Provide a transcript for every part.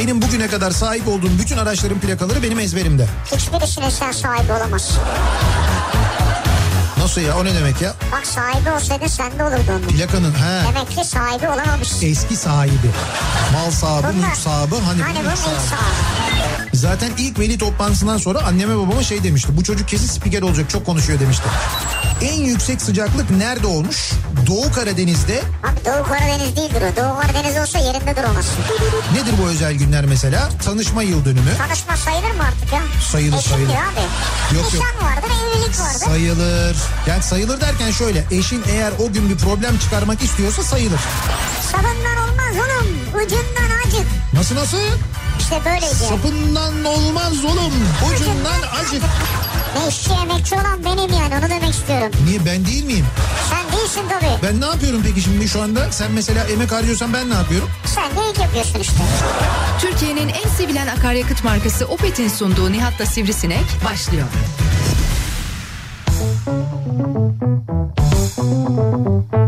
Benim bugüne kadar sahip olduğum bütün araçların plakaları benim ezberimde. Hiçbirisine sen sahibi olamazsın. Nasıl ya o ne demek ya? Bak sahibi olsaydı sende olurdu onun. Plakanın he. Demek ki sahibi olamamışsın. Eski sahibi. Mal sahibi, mülk sahibi. Hani, Hani bu mülk sahibi. Zaten ilk veli toplantısından sonra anneme babama şey demişti. Bu çocuk kesin spiker olacak çok konuşuyor demişti. En yüksek sıcaklık nerede olmuş? Doğu Karadeniz'de. Abi Doğu Karadeniz değildir o. Doğu Karadeniz olsa yerinde duramazsın. Nedir bu özel günler mesela? Tanışma yıl dönümü. Tanışma sayılır mı artık ya? Sayılır, Eşim sayılır. abi. Yok, yok. Nişan vardır, evlilik vardır. Sayılır. Yani sayılır derken şöyle. Eşin eğer o gün bir problem çıkarmak istiyorsa sayılır. Sapından olmaz oğlum. Ucundan acık. Nasıl nasıl? İşte böyleydi. Sapından olmaz oğlum. Ucundan acık. Ne işçi emekçi olan benim yani onu demek istiyorum. Niye ben değil miyim? Sen değilsin tabii. Ben ne yapıyorum peki şimdi şu anda? Sen mesela emek harcıyorsan ben ne yapıyorum? Sen de ilk yapıyorsun işte. Türkiye'nin en sevilen akaryakıt markası Opet'in sunduğu Nihat'la Sivrisinek başlıyor. Türkiye'nin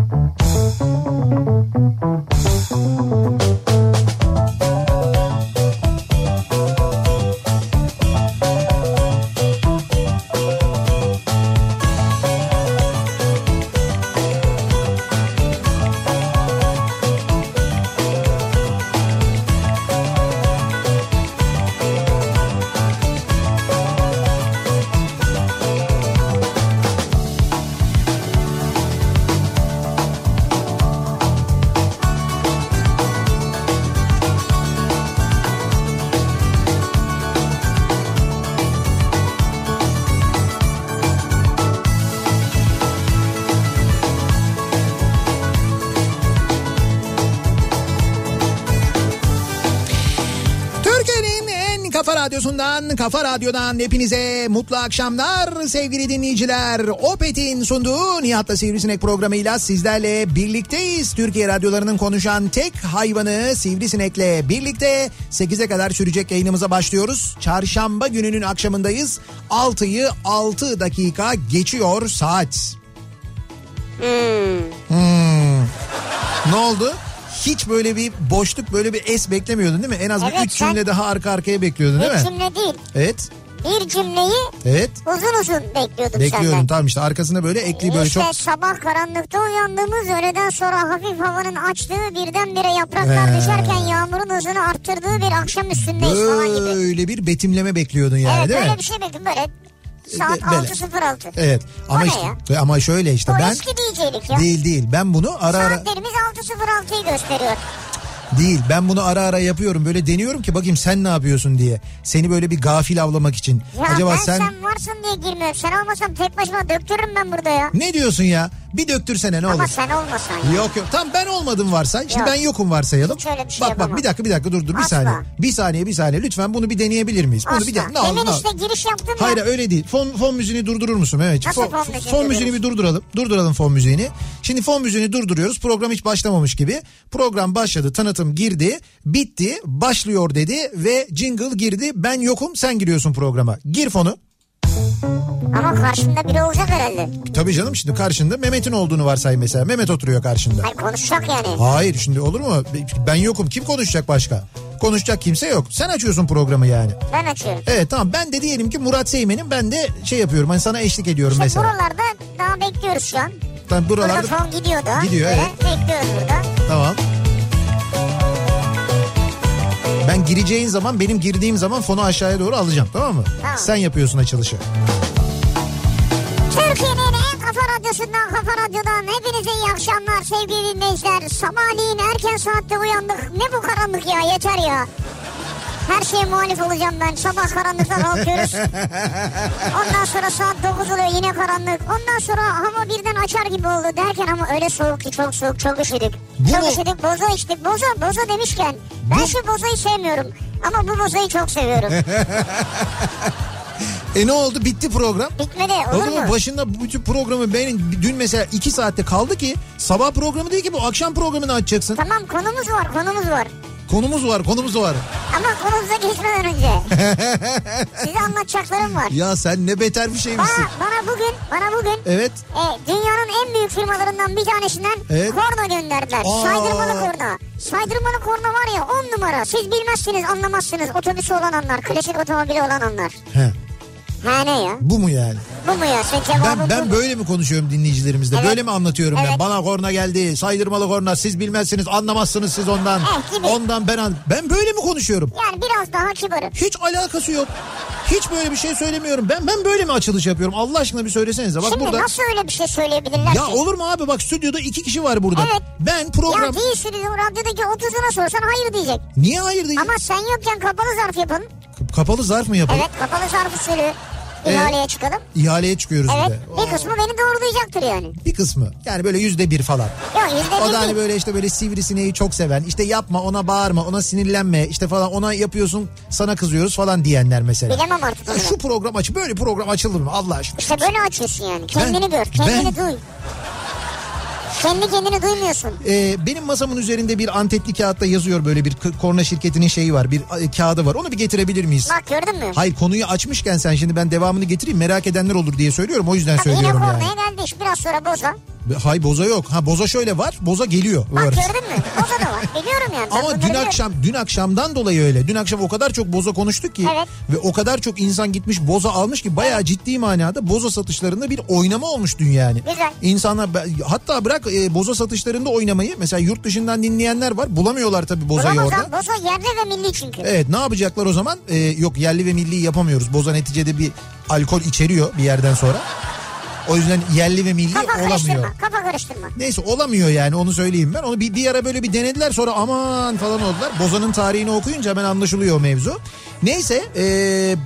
kafa radyodan hepinize mutlu akşamlar sevgili dinleyiciler. Opet'in sunduğu Nihat'la Sivrisinek programıyla sizlerle birlikteyiz. Türkiye radyolarının konuşan tek hayvanı Sivrisinek'le birlikte 8'e kadar sürecek yayınımıza başlıyoruz. Çarşamba gününün akşamındayız. 6'yı 6 dakika geçiyor saat. Hmm. Ne oldu? Hiç böyle bir boşluk böyle bir es beklemiyordun değil mi? En az bir Evet, üç sen- cümle daha arka arkaya bekliyordun değil Bir mi? cümle değil. Evet. Bir cümleyi Evet. uzun uzun bekliyordum Bekliyordum senden. tamam işte arkasına böyle ekli böyle işte çok sabah karanlıkta uyandığımız öğleden sonra hafif havanın açtığı birdenbire yapraklar He. düşerken yağmurun hızını arttırdığı bir akşam üstündeyiz falan gibi. böyle bir betimleme bekliyordun yani evet değil böyle mi? bir şey bekledim böyle saat Be- böyle. 6.06. Evet. Ama işte ama şöyle işte O ben eski DJ'lik ya. değil değil ben bunu ara ara Saatlerimiz 6.06'yı gösteriyor. değil ben bunu ara ara yapıyorum böyle deniyorum ki bakayım sen ne yapıyorsun diye. Seni böyle bir gafil avlamak için. Ya Acaba ben sen... sen... varsın diye girmiyorum. Sen olmasan tek başıma döktürürüm ben burada ya. ne diyorsun ya? Bir döktürsene ne Ama olur. sen olmasan ya. Yok yok. Tamam ben olmadım varsay. Şimdi Yok. ben yokum varsayalım. Hiç öyle bir şey bak bak yapamam. bir dakika bir dakika dur dur bir Asla. saniye. Bir saniye bir saniye lütfen bunu bir deneyebilir miyiz? Bunu bir de- Asla. ne olur, Demin işte giriş yaptım Hayır ya. öyle değil. Fon, fon müziğini durdurur musun Mehmetciğim? Nasıl fon müziğini fon müziğini bir durduralım. Durduralım fon müziğini. Şimdi fon müziğini durduruyoruz. Program hiç başlamamış gibi. Program başladı. Tanıtım girdi. Bitti. Başlıyor dedi ve jingle girdi. Ben yokum sen giriyorsun programa. Gir fonu. Ama karşımda biri olacak herhalde. Tabii canım şimdi karşında Mehmet'in olduğunu varsay mesela. Mehmet oturuyor karşında. Hayır konuşacak yani. Hayır şimdi olur mu? Ben yokum. Kim konuşacak başka? Konuşacak kimse yok. Sen açıyorsun programı yani. Ben açıyorum. Evet tamam ben de diyelim ki Murat Seymen'im ben de şey yapıyorum hani sana eşlik ediyorum İşte mesela. buralarda daha bekliyoruz şu an. Tamam Burada buralarda fon gidiyor da. Gidiyor, evet. Bekliyoruz burada. tamam. Ben gireceğin zaman benim girdiğim zaman fonu aşağıya doğru alacağım tamam mı? Tamam. Sen yapıyorsun açılışı. Türkiye'nin en kafa radyosundan kafa radyodan hepinize iyi akşamlar sevgili dinleyiciler. Sabahleyin erken saatte uyandık. Ne bu karanlık ya yeter ya. Her şeye muhalif olacağım ben. Sabah karanlıkta kalkıyoruz. Ondan sonra saat 9 oluyor yine karanlık. Ondan sonra hava birden açar gibi oldu derken ama öyle soğuk ki çok soğuk çok üşüdük. Bu çok üşüdük boza içtik. Boza boza demişken ben Bu- şu bozayı sevmiyorum. Ama bu bozayı çok seviyorum. E ne oldu bitti program. Bitmedi olur mu? başında bütün programı benim dün mesela iki saatte kaldı ki sabah programı değil ki bu akşam programını açacaksın. Tamam konumuz var konumuz var. Konumuz var konumuz var. Ama konumuza geçmeden önce size anlatacaklarım var. Ya sen ne beter bir şeymişsin. Bana, bana bugün bana bugün Evet. e, dünyanın en büyük firmalarından bir tanesinden Evet. korna gönderdiler. Aa. Saydırmalı korna. Saydırmalı korna var ya 10 numara. Siz bilmezsiniz anlamazsınız. Otobüsü olan anlar. Klasik otomobili olan anlar. He. Ha ne ya? Bu mu yani? Bu mu ya? Sen cevabın Ben ben böyle mi konuşuyorum dinleyicilerimizle? Evet. Böyle mi anlatıyorum ben? Evet. Bana korna geldi. Saydırmalı korna. Siz bilmezsiniz, anlamazsınız siz ondan. Eh, gibi. Ondan ben an ben böyle mi konuşuyorum? Yani biraz daha kibarım. Hiç alakası yok. Hiç böyle bir şey söylemiyorum. Ben ben böyle mi açılış yapıyorum? Allah aşkına bir söylesenize. Bak Şimdi burada nasıl öyle bir şey söyleyebilirler Ya ki? olur mu abi bak stüdyoda iki kişi var burada. Evet. Ben program... Ya değil stüdyo radyodaki 30'una sorsan hayır diyecek. Niye hayır değil? Ama sen yokken kapalı zarf yapalım. Kapalı zarf mı yapalım? Evet kapalı zarf Ee? ihaleye çıkalım. İhaleye çıkıyoruz bir Evet de. bir kısmı beni doğrulayacaktır yani. Bir kısmı. Yani böyle yüzde bir falan. Yok yüzde O bir da hani böyle işte böyle sivrisineği çok seven. işte yapma ona bağırma ona sinirlenme işte falan ona yapıyorsun sana kızıyoruz falan diyenler mesela. Bilemem artık. Ya ben. şu program açı böyle program açılır mı Allah aşkına? İşte böyle açıyorsun yani. Kendini gör, kendini ben- duy. Kendi kendini duymuyorsun. Ee, benim masamın üzerinde bir antetli kağıtta yazıyor böyle bir korna şirketinin şeyi var bir e, kağıdı var onu bir getirebilir miyiz? Bak gördün mü? Hayır konuyu açmışken sen şimdi ben devamını getireyim merak edenler olur diye söylüyorum o yüzden yine söylüyorum yani. kornaya geldi. Biraz sonra boza. Hay boza yok. Ha boza şöyle var. Boza geliyor. Bak gördün mü? Boza da var. Biliyorum yani. Ama dün biliyorum. akşam dün akşamdan dolayı öyle. Dün akşam o kadar çok boza konuştuk ki Evet. ve o kadar çok insan gitmiş boza almış ki bayağı ciddi manada boza satışlarında bir oynama olmuş dün yani. Güzel. İnsanlar hatta bırak e, boza satışlarında oynamayı mesela yurt dışından dinleyenler var. Bulamıyorlar tabii bozayı Bulamaz orada. Boza yerli ve milli çünkü. Evet ne yapacaklar o zaman? Ee, yok yerli ve milli yapamıyoruz. Boza neticede bir alkol içeriyor bir yerden sonra. O yüzden yerli ve milli Kafa olamıyor. karıştırma. Kafa karıştırma. Neyse olamıyor yani onu söyleyeyim ben. Onu bir, bir ara böyle bir denediler sonra aman falan oldular. Boza'nın tarihini okuyunca hemen anlaşılıyor o mevzu. Neyse eee,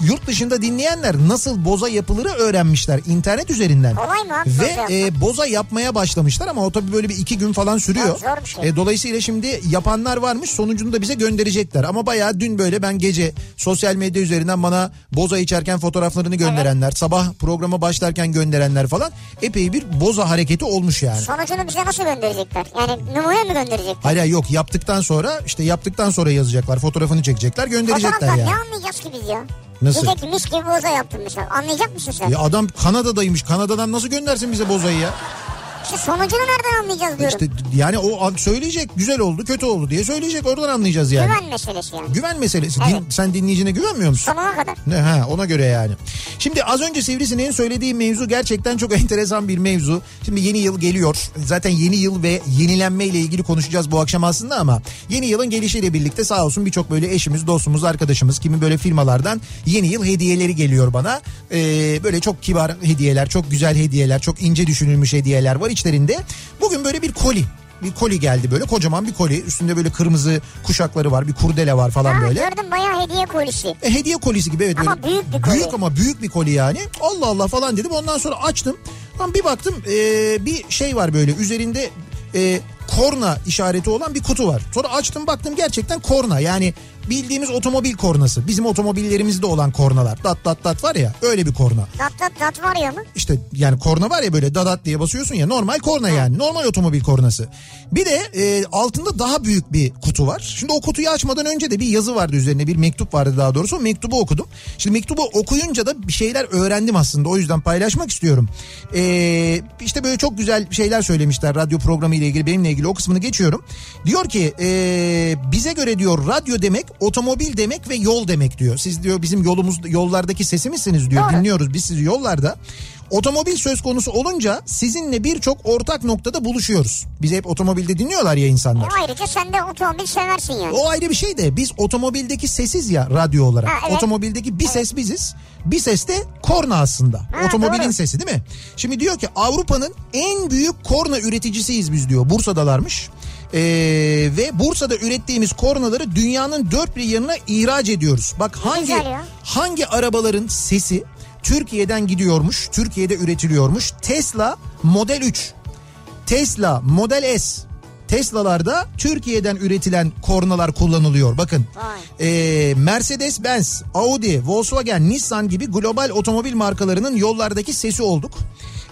yurt dışında dinleyenler nasıl boza yapılırı öğrenmişler internet üzerinden. Kolay mı Ve e, boza yapmaya başlamışlar ama o tabii böyle bir iki gün falan sürüyor. Ya zor bir şey. E, dolayısıyla şimdi yapanlar varmış sonucunu da bize gönderecekler. Ama bayağı dün böyle ben gece sosyal medya üzerinden bana boza içerken fotoğraflarını gönderenler, sabah programa başlarken gönderenler falan epey bir boza hareketi olmuş yani. Sonucunu bize nasıl gönderecekler? Yani numune mi gönderecekler? Hayır hayır, yok yaptıktan sonra işte yaptıktan sonra yazacaklar fotoğrafını çekecekler gönderecekler Fotoğraftan yani. ne anlayacağız ki biz ya? Nasıl? Ki mis gibi boza yaptım mesela. Anlayacak mısın sen? Ya adam Kanada'daymış Kanada'dan nasıl göndersin bize bozayı ya? İşte sonucunu nereden anlayacağız diyorum. İşte yani o söyleyecek güzel oldu kötü oldu diye söyleyecek oradan anlayacağız yani. Güven meselesi yani. Güven meselesi. Evet. Din- sen dinleyicine güvenmiyor musun? Sonuna kadar. Ne ha ona göre yani. Şimdi az önce Sivrisineğin söylediği mevzu gerçekten çok enteresan bir mevzu. Şimdi yeni yıl geliyor. Zaten yeni yıl ve yenilenme ile ilgili konuşacağız bu akşam aslında ama yeni yılın gelişiyle birlikte sağ olsun birçok böyle eşimiz, dostumuz, arkadaşımız kimi böyle firmalardan yeni yıl hediyeleri geliyor bana. Ee, böyle çok kibar hediyeler, çok güzel hediyeler, çok ince düşünülmüş hediyeler var içlerinde. Bugün böyle bir koli bir koli geldi böyle kocaman bir koli üstünde böyle kırmızı kuşakları var bir kurdele var falan Ha, böyle. gördüm bayağı hediye kolisi. E, hediye kolisi gibi evet. Ama böyle büyük bir koli. Büyük ama büyük bir koli yani. Allah Allah falan dedim. Ondan sonra açtım. Lan bir baktım e, bir şey var böyle üzerinde e, korna işareti olan bir kutu var. Sonra açtım baktım gerçekten korna yani bildiğimiz otomobil kornası. Bizim otomobillerimizde olan kornalar. Dat dat dat var ya öyle bir korna. Dat dat dat var ya mı? İşte yani korna var ya böyle dadat diye basıyorsun ya normal korna yani normal otomobil kornası. Bir de e, altında daha büyük bir kutu var. Şimdi o kutuyu açmadan önce de bir yazı vardı üzerine bir mektup vardı daha doğrusu. Mektubu okudum. Şimdi mektubu okuyunca da bir şeyler öğrendim aslında o yüzden paylaşmak istiyorum. E, işte böyle çok güzel şeyler söylemişler radyo programı ile ilgili benimle ilgili o kısmını geçiyorum. Diyor ki e, bize göre diyor radyo demek otomobil demek ve yol demek diyor. Siz diyor bizim yolumuz yollardaki sesimizsiniz diyor Doğru. dinliyoruz biz sizi yollarda. Otomobil söz konusu olunca sizinle birçok ortak noktada buluşuyoruz. Bizi hep otomobilde dinliyorlar ya insanlar. E, ayrıca sen de otomobil seversin yani. O ayrı bir şey de biz otomobildeki sesiz ya radyo olarak. Ha, evet. Otomobildeki bir ses biziz. Bir ses de korna aslında. Ha, Otomobilin doğru. sesi değil mi? Şimdi diyor ki Avrupa'nın en büyük korna üreticisiyiz biz diyor. Bursa'dalarmış. Ee, ve Bursa'da ürettiğimiz kornaları dünyanın dört bir yanına ihraç ediyoruz. Bak hangi hangi arabaların sesi Türkiye'den gidiyormuş, Türkiye'de üretiliyormuş. Tesla Model 3, Tesla Model S, Tesla'larda Türkiye'den üretilen kornalar kullanılıyor. Bakın Vay. ee, Mercedes-Benz, Audi, Volkswagen, Nissan gibi global otomobil markalarının yollardaki sesi olduk.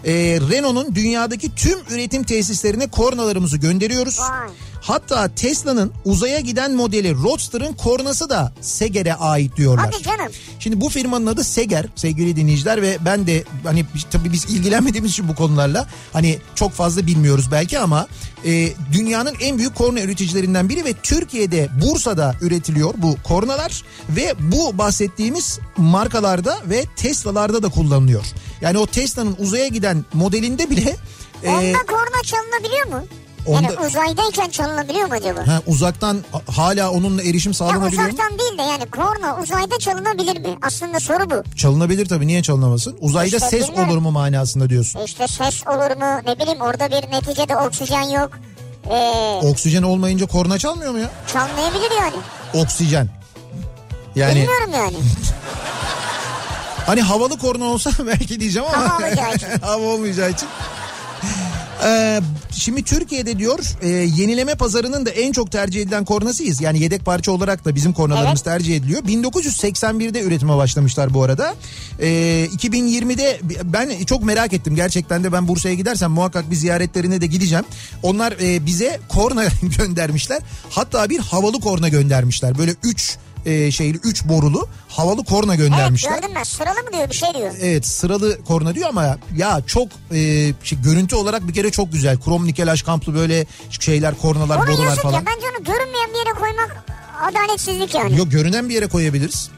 Ee, Renault'un dünyadaki tüm üretim tesislerine kornalarımızı gönderiyoruz. Vay. Hatta Tesla'nın uzaya giden modeli Roadster'ın kornası da Seger'e ait diyorlar. Hadi canım. Şimdi bu firmanın adı Seger sevgili dinleyiciler ve ben de hani tabii biz ilgilenmediğimiz için bu konularla hani çok fazla bilmiyoruz belki ama e, dünyanın en büyük korna üreticilerinden biri ve Türkiye'de Bursa'da üretiliyor bu kornalar ve bu bahsettiğimiz markalarda ve Tesla'larda da kullanılıyor. Yani o Tesla'nın uzaya giden modelinde bile e, Onda korna çalınabiliyor mu? Onda- Yani uzaydayken çalınabiliyor mu acaba? ha, uzaktan hala onunla erişim Ya sağlanabiliyor mu? uzaktan değil de yani korna uzayda çalınabilir mi? Aslında soru bu. Çalınabilir tabii niye çalınamasın? Uzayda İşte ses bilmiyorum. olur mu manasında diyorsun. İşte ses olur mu ne bileyim orada bir neticede oksijen yok. Ee, Oksijen olmayınca korna çalmıyor mu ya? çalmayabilir yani. Oksijen. Yani Bilmiyorum yani. hani havalı korna olsa belki diyeceğim ama Hava olmayacağı için. hava olmayacağı için. Ee, şimdi Türkiye'de diyor e, yenileme pazarının da en çok tercih edilen kornasıyız. Yani yedek parça olarak da bizim kornalarımız Evet. tercih ediliyor. 1981'de üretime başlamışlar bu arada. Ee, 2020'de ben çok merak ettim. Gerçekten de ben Bursa'ya gidersem muhakkak bir ziyaretlerine de gideceğim. Onlar e, bize korna göndermişler. Hatta bir havalı korna göndermişler. Böyle 3 e, şeyli 3 borulu havalı korna Evet göndermişler. gördüm ben sıralı mı diyor bir şey diyor. Evet sıralı korna diyor ama ya çok e, şey, görüntü olarak bir kere çok güzel. Krom nikel aşkamplı böyle şeyler kornalar Ona borular yazık falan. ya bence onu görünmeyen bir yere koymak adaletsizlik yani. Yok görünen bir yere koyabiliriz.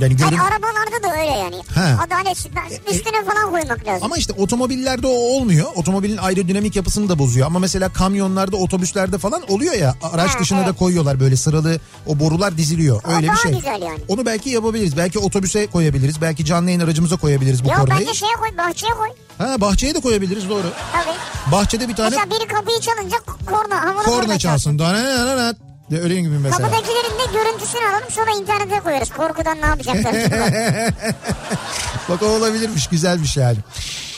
Yani görün... Hani arabalarda da öyle yani. Ha. Adaletsiz. Ben Üstüne falan koymak lazım. Ama işte otomobillerde o olmuyor. Otomobilin aerodinamik yapısını da bozuyor. Ama mesela kamyonlarda, otobüslerde falan oluyor ya. Araç Ha, dışına da evet. koyuyorlar böyle sıralı o borular diziliyor. O Öyle bir şey. güzel yani. Onu belki yapabiliriz. Belki otobüse koyabiliriz. Belki canlı yayın aracımıza koyabiliriz bu Yok kornayı. bence şeye koy bahçeye koy. Ha bahçeye de koyabiliriz doğru. Tabii. Bahçede bir tane Mesela biri kapıyı çalınca korna havalı korna, korna çalsın. Dananana de öyle gibi mesela. Kapıdakilerin de görüntüsünü alalım sonra internete koyarız. Korkudan ne yapacaklar? Bak o olabilirmiş güzelmiş yani.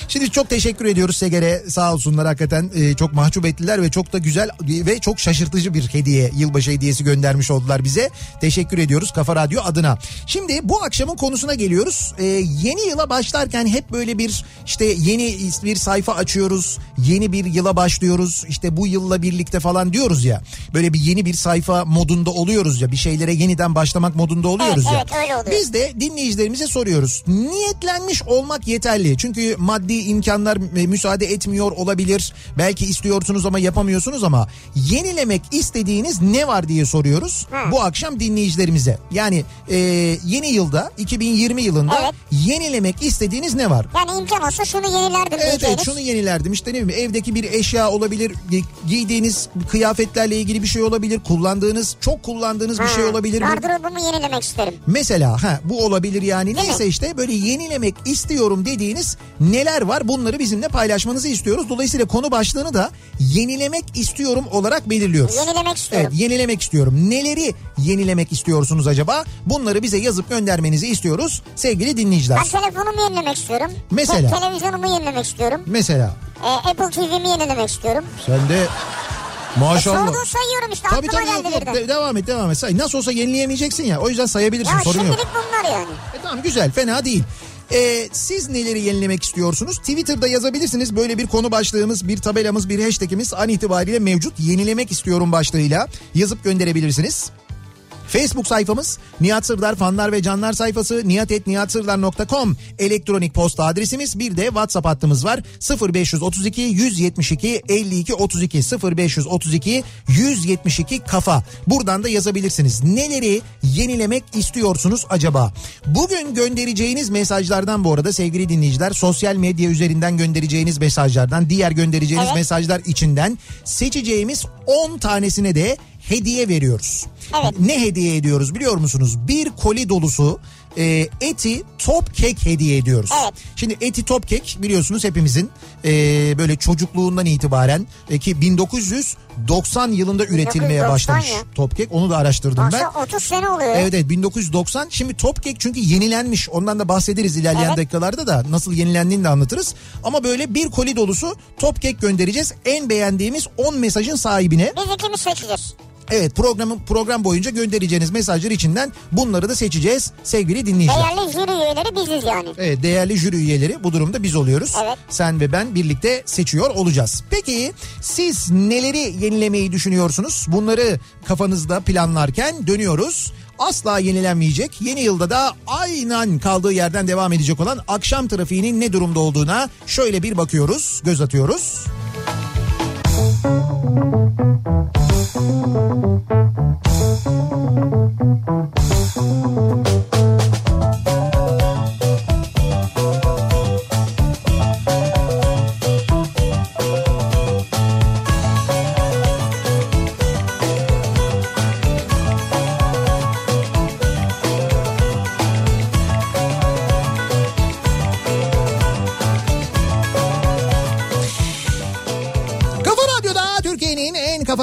Şimdi çok teşekkür ediyoruz Seger'e sağ olsunlar hakikaten e, çok mahcup ettiler ve çok da güzel ve çok şaşırtıcı bir hediye yılbaşı hediyesi göndermiş oldular bize. Teşekkür ediyoruz Kafa Radyo adına. Şimdi bu akşamın konusuna geliyoruz. E, yeni yıla başlarken hep böyle bir işte yeni bir sayfa açıyoruz. Yeni bir yıla başlıyoruz. İşte bu yılla birlikte falan diyoruz ya. Böyle bir yeni bir sayfa modunda oluyoruz ya. Bir şeylere yeniden başlamak modunda oluyoruz Evet, ya. evet, öyle oluyor. Biz de dinleyicilerimize soruyoruz. Niyetlenmiş olmak yeterli. Çünkü maddi imkanlar e, müsaade etmiyor olabilir. Belki istiyorsunuz ama yapamıyorsunuz ama yenilemek istediğiniz ne var diye soruyoruz. Ha. Bu akşam dinleyicilerimize. Yani e, yeni yılda 2020 yılında Evet. yenilemek istediğiniz ne var? Yani imkan olsa şunu yenilerdim Evet evet şunu yenilerdim işte ne bileyim evdeki bir eşya olabilir gi- giydiğiniz kıyafetlerle ilgili bir şey olabilir kullandığınız çok kullandığınız bir Ha, şey olabilir mi? Gardırobumu yenilemek isterim. Mesela ha bu olabilir yani Değil neyse mi? işte böyle yenilemek istiyorum dediğiniz neler var bunları bizimle paylaşmanızı istiyoruz. Dolayısıyla konu başlığını da yenilemek istiyorum olarak belirliyoruz. Yenilemek istiyorum. Evet yenilemek istiyorum. Neleri yenilemek istiyorsunuz acaba? Bunları bize yazıp göndermenizi istiyoruz sevgili dinleyiciler. Ben telefonumu yenilemek istiyorum. Mesela? Te- televizyonumu yenilemek istiyorum. Mesela Ee, Apple TV'mi yenilemek istiyorum. sen de maşallah. Sordun sayıyorum işte Tabii aklıma tabii geldi yok, birden. De- devam et devam et. Say. Nasıl olsa yenileyemeyeceksin ya. O yüzden sayabilirsin ya sorun yok. şimdilik bunlar yani. E tamam güzel fena değil. Ee, siz neleri yenilemek istiyorsunuz? Twitter'da yazabilirsiniz. Böyle bir konu başlığımız, bir tabelamız, bir hashtagimiz an itibariyle mevcut. Yenilemek istiyorum başlığıyla yazıp gönderebilirsiniz. Facebook sayfamız Nihat Sırdar fanlar ve canlar sayfası nihatetnihatsırdar.com elektronik posta adresimiz bir de WhatsApp hattımız var. 0532 172 52 32 0532 172 kafa. Buradan da yazabilirsiniz. Neleri yenilemek istiyorsunuz acaba? Bugün göndereceğiniz mesajlardan bu arada sevgili dinleyiciler sosyal medya üzerinden göndereceğiniz mesajlardan diğer göndereceğiniz Evet. mesajlar içinden seçeceğimiz 10 tanesine de hediye veriyoruz. Evet. Ne hediye ediyoruz biliyor musunuz? Bir koli dolusu e, eti top kek hediye ediyoruz. Evet. Şimdi eti top kek biliyorsunuz hepimizin e, böyle çocukluğundan itibaren e, ki 1990 yılında üretilmeye 1990 başlamış ya. top kek. Onu da araştırdım ben. Aslında 30 sene oluyor. Evet evet 1990 şimdi top kek çünkü yenilenmiş ondan da bahsederiz ilerleyen Evet. dakikalarda da nasıl yenilendiğini de anlatırız. Ama böyle bir koli dolusu top kek göndereceğiz en beğendiğimiz 10 mesajın sahibine Biz ikimiz seçeceğiz. Evet programın program boyunca göndereceğiniz mesajlar içinden bunları da seçeceğiz sevgili dinleyiciler. Değerli jüri üyeleri biziz yani. Evet değerli jüri üyeleri bu durumda biz oluyoruz. Evet. Sen ve ben birlikte seçiyor olacağız. Peki siz neleri yenilemeyi düşünüyorsunuz? Bunları kafanızda planlarken dönüyoruz. Asla yenilenmeyecek yeni yılda da aynen kaldığı yerden devam edecek olan akşam trafiğinin ne durumda olduğuna şöyle bir bakıyoruz, göz atıyoruz. Kafa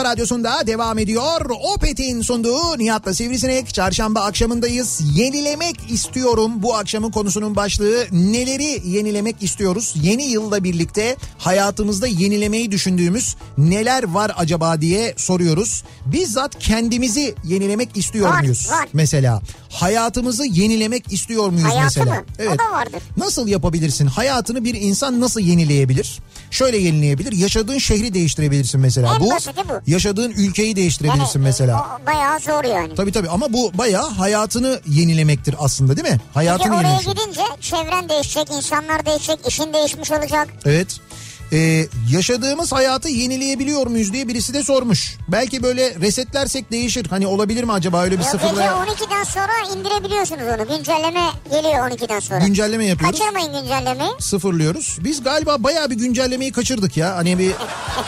radyosunda devam ediyor. Opet'in sunduğu Nihat'la Sivrisinek. Çarşamba akşamındayız. Yenilemek istiyorum. Bu akşamın konusunun başlığı neleri yenilemek istiyoruz? Yeni yılla birlikte hayatımızda yenilemeyi düşündüğümüz neler var acaba diye soruyoruz. Bizzat kendimizi yenilemek istiyor Var, muyuz? var. Mesela hayatımızı yenilemek istiyor muyuz Hayatı mesela? mı? O da vardır. Nasıl yapabilirsin? Hayatını bir insan nasıl yenileyebilir? Şöyle yenileyebilir. Yaşadığın şehri değiştirebilirsin mesela. En bu bu. yaşadığın ülkeyi değiştirebilirsin Yani, mesela. O bayağı zor yani. Tabii tabii ama bu bayağı hayatını yenilemektir aslında değil mi? Peki Hayatını oraya yenilemek. gidince çevren değişecek, insanlar değişecek, işin değişmiş olacak. Evet. Ee, yaşadığımız hayatı yenileyebiliyor muyuz diye birisi de sormuş. Belki böyle resetlersek değişir. Hani olabilir mi acaba öyle bir Yok sıfırla gece 12'den sonra indirebiliyorsunuz onu. Güncelleme geliyor 12'den sonra. güncelleme yapıyoruz. Kaçırmayın güncellemeyi. sıfırlıyoruz. Biz galiba bayağı bir güncellemeyi kaçırdık ya. Hani bir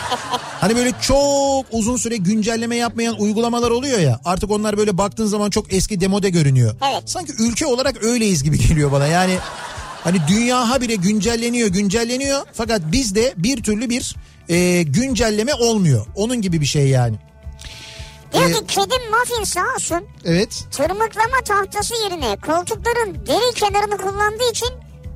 hani böyle çok uzun süre güncelleme yapmayan uygulamalar oluyor ya. Artık onlar böyle baktığın zaman çok eski demode görünüyor. Evet. Sanki ülke olarak öyleyiz gibi geliyor bana. Yani hani dünya habire güncelleniyor, güncelleniyor. Fakat bizde bir türlü bir e, güncelleme olmuyor. Onun gibi bir şey yani. Diyor Ee, ki kedim muffin sağ olsun Evet. tırmıklama tahtası yerine koltukların deri kenarını kullandığı için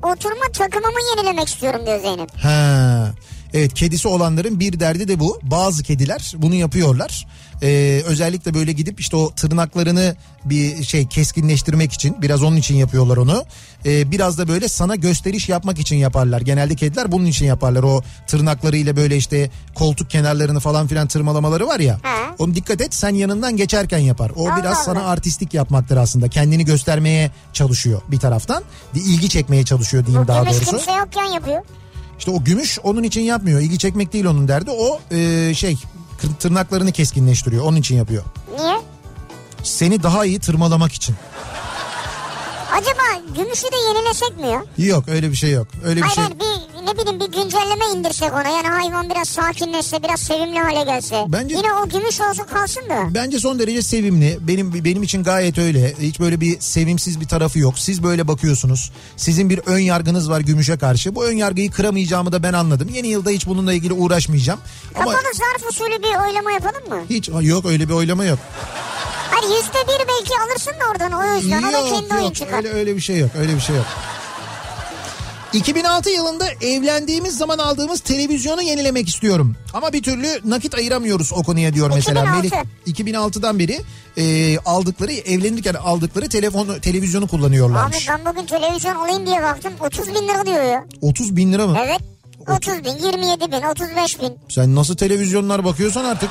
oturma takımımı yenilemek istiyorum diyor Zeynep. Ha. Evet kedisi olanların bir derdi de bu. Bazı kediler bunu yapıyorlar. Ee, özellikle böyle gidip işte o tırnaklarını bir şey keskinleştirmek için biraz onun için yapıyorlar onu. Ee, biraz da böyle sana gösteriş yapmak için yaparlar. Genelde kediler bunun için yaparlar. O tırnaklarıyla böyle işte koltuk kenarlarını falan filan tırmalamaları var ya. Ha. Onu dikkat et sen yanından geçerken yapar. O Allah biraz sana artistik yapmaktır aslında. Kendini göstermeye çalışıyor bir taraftan. İlgi çekmeye çalışıyor diyeyim Bu daha doğrusu. kimse yokken yapıyor. İşte o gümüş onun için yapmıyor. İlgi çekmek değil onun derdi. O e, şey tırnaklarını keskinleştiriyor. Onun için yapıyor. Niye? Seni daha iyi tırmalamak için. Acaba gümüşü de yenilesek mi ya? Yok öyle bir şey yok. Öyle bir Hayır şey. hayır bir ne bileyim bir güncelleme indirsek ona yani hayvan biraz sakinleşse biraz sevimli hale gelse. Bence- Yine o gümüş olsun kalsın da. Bence son derece sevimli. Benim benim için gayet öyle. Hiç böyle bir sevimsiz bir tarafı yok. Siz böyle bakıyorsunuz. Sizin bir ön yargınız var gümüşe karşı. Bu ön yargıyı kıramayacağımı da ben anladım. Yeni yılda hiç bununla ilgili uğraşmayacağım. Ama Kapalı zarf usulü bir oylama yapalım mı? hiç yok öyle bir oylama yok. Hayır yüzde bir belki alırsın da oradan o yüzden o da Yok kendi oyun yok çıkar. öyle, öyle bir şey yok öyle bir şey yok. 2006 yılında evlendiğimiz zaman aldığımız televizyonu yenilemek istiyorum. Ama bir türlü nakit ayıramıyoruz o konuya diyor mesela. 2006. Melih 2006'dan beri e, aldıkları evlenirken aldıkları telefonu televizyonu kullanıyorlarmış. Abi ben bugün televizyon alayım diye baktım 30 bin lira diyor ya. 30 bin lira mı? Evet 30 bin 27 bin 35 bin. Sen nasıl televizyonlar bakıyorsan artık.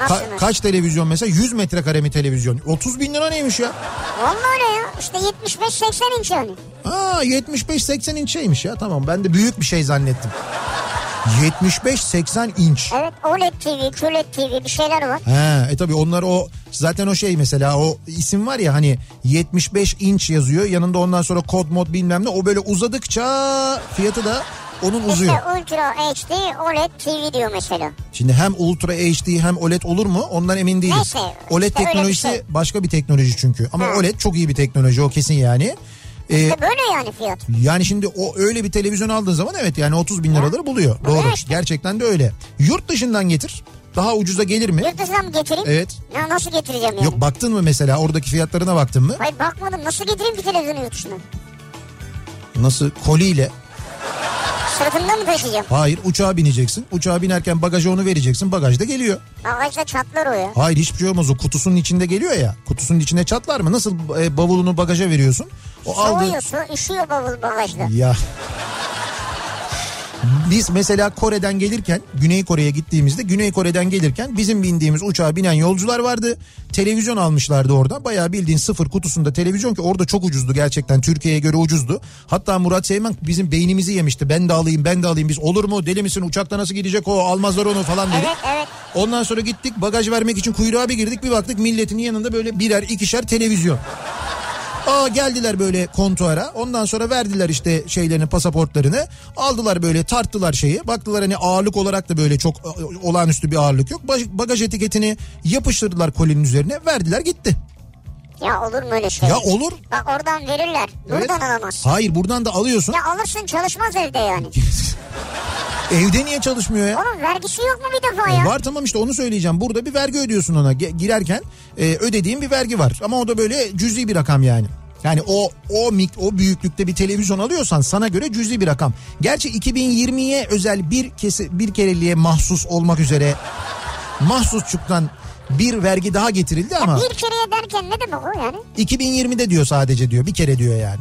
Nasıl? Ka- kaç televizyon mesela 100 metrekare mi televizyon? 30 bin lira neymiş ya? Vallahi öyle ya işte 75-80 inç yani. Aa 75-80 inç şeymiş ya tamam ben de büyük bir şey zannettim. 75-80 inç. Evet OLED TV, QLED TV bir şeyler var. He, e tabi onlar o zaten o şey mesela o isim var ya hani 75 inç yazıyor yanında ondan sonra kod mod bilmem ne o böyle uzadıkça fiyatı da onun uzuyor. İşte Ultra HD OLED TV diyor mesela. Şimdi hem Ultra HD hem OLED olur mu ondan emin değiliz. Neyse, OLED işte bir teknolojisi şey. başka bir teknoloji çünkü ama Ha. OLED çok iyi bir teknoloji o kesin yani. Ee, İşte böyle yani fiyat. yani şimdi o öyle bir televizyon aldığın zaman evet yani 30 bin liraları buluyor. Doğru işte. gerçekten de öyle. Yurt dışından getir daha ucuza gelir mi? Yurt dışından mı getireyim? Evet. Ya nasıl getireceğim yani? Yok baktın mı mesela oradaki fiyatlarına baktın mı? Hayır bakmadım nasıl getireyim ki televizyonu yurt dışına? Nasıl koliyle Sırtında mı taşıyacağım? Hayır uçağa bineceksin. Uçağa binerken bagaja onu vereceksin. Bagajda geliyor. Bagajda çatlar o ya. Hayır hiçbir şey olmaz o kutusunun içinde geliyor ya. Kutusunun içinde çatlar mı? Nasıl e, bavulunu bagaja veriyorsun? O aldığı... Soğuyor su üşüyor bavul bagajda. Ya. Biz mesela Kore'den gelirken Güney Kore'ye gittiğimizde Güney Kore'den gelirken bizim bindiğimiz uçağa binen yolcular vardı. Televizyon almışlardı orada. Bayağı bildiğin sıfır kutusunda televizyon ki orada çok ucuzdu gerçekten Türkiye'ye göre ucuzdu. Hatta Murat Seymen bizim beynimizi yemişti. Ben de alayım ben de alayım biz olur mu deli misin uçakta nasıl gidecek o almazlar onu falan dedik. Evet evet. Ondan sonra gittik bagaj vermek için kuyruğa bir girdik bir baktık milletin yanında böyle birer ikişer televizyon. Aa geldiler böyle kontuara. Ondan sonra verdiler işte şeylerini pasaportlarını. Aldılar böyle tarttılar şeyi. Baktılar hani ağırlık olarak da böyle çok e, olağanüstü bir ağırlık yok. Bagaj etiketini yapıştırdılar kolinin üzerine. Verdiler gitti. Ya olur mu öyle şey? Ya olur. Bak oradan verirler. Buradan alamaz. Hayır buradan da alıyorsun. Ya alırsın çalışmaz evde yani. Evde niye çalışmıyor ya? Onun vergisi yok mu bir defa ya? Var tamam işte onu söyleyeceğim. Burada bir vergi ödüyorsun ona. Girerken e, ödediğin bir vergi var. Ama o da böyle cüzi bir rakam yani. Yani o o mik o büyüklükte bir televizyon alıyorsan sana göre cüzi bir rakam. Gerçi 2020'ye özel bir kesi bir kereliğe mahsus olmak üzere mahsusçuktan bir vergi daha getirildi ama Bir kereye derken ne demek o yani? 2020'de diyor sadece diyor bir kere diyor yani.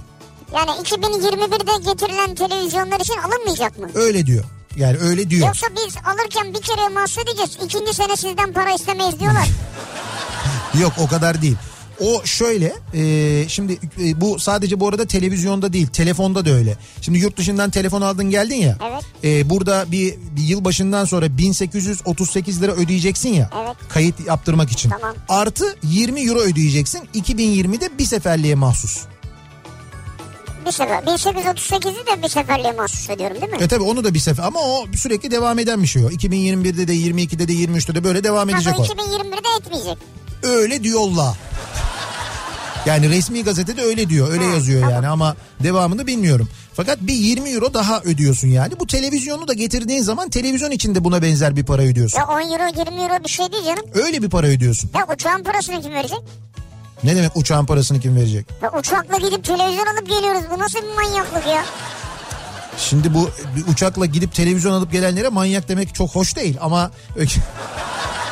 Yani 2021'de getirilen televizyonlar için alınmayacak mı? Öyle diyor. Yani öyle diyor. Yoksa biz alırken bir kereye mahsus edeceğiz. İkinci sene sizden para istemeyiz diyorlar. Yok o kadar değil. O şöyle e, şimdi e, bu sadece bu arada televizyonda değil telefonda da öyle. Şimdi yurt dışından telefon aldın geldin ya. Evet. e, burada bir, bir yıl başından sonra 1838 lira ödeyeceksin ya. Evet. Kayıt yaptırmak için. Tamam. Artı 20 euro ödeyeceksin 2020'de bir seferliğe mahsus. bir sefer. 1838'i de bir seferliğe mahsus ediyorum değil mi? E tabi onu da bir sefer ama o sürekli devam eden bir şey o. 2021'de de 22'de de 23'te de böyle devam edecek o. 2021'de etmeyecek. Öyle diyorlar. Yani resmi gazetede öyle diyor öyle yazıyor tamam. yani ama devamını bilmiyorum. Fakat bir 20 euro daha ödüyorsun yani. Bu televizyonu da getirdiğin zaman televizyon içinde buna benzer bir para ödüyorsun. Ya 10 euro 20 euro bir şey değil canım. Öyle bir para ödüyorsun. Ya uçağın parasını kim verecek? Ne demek uçağın parasını kim verecek? Ya uçakla gidip televizyon alıp geliyoruz. Bu nasıl bir manyaklık ya? Şimdi bu uçakla gidip televizyon alıp gelenlere manyak demek çok hoş değil ama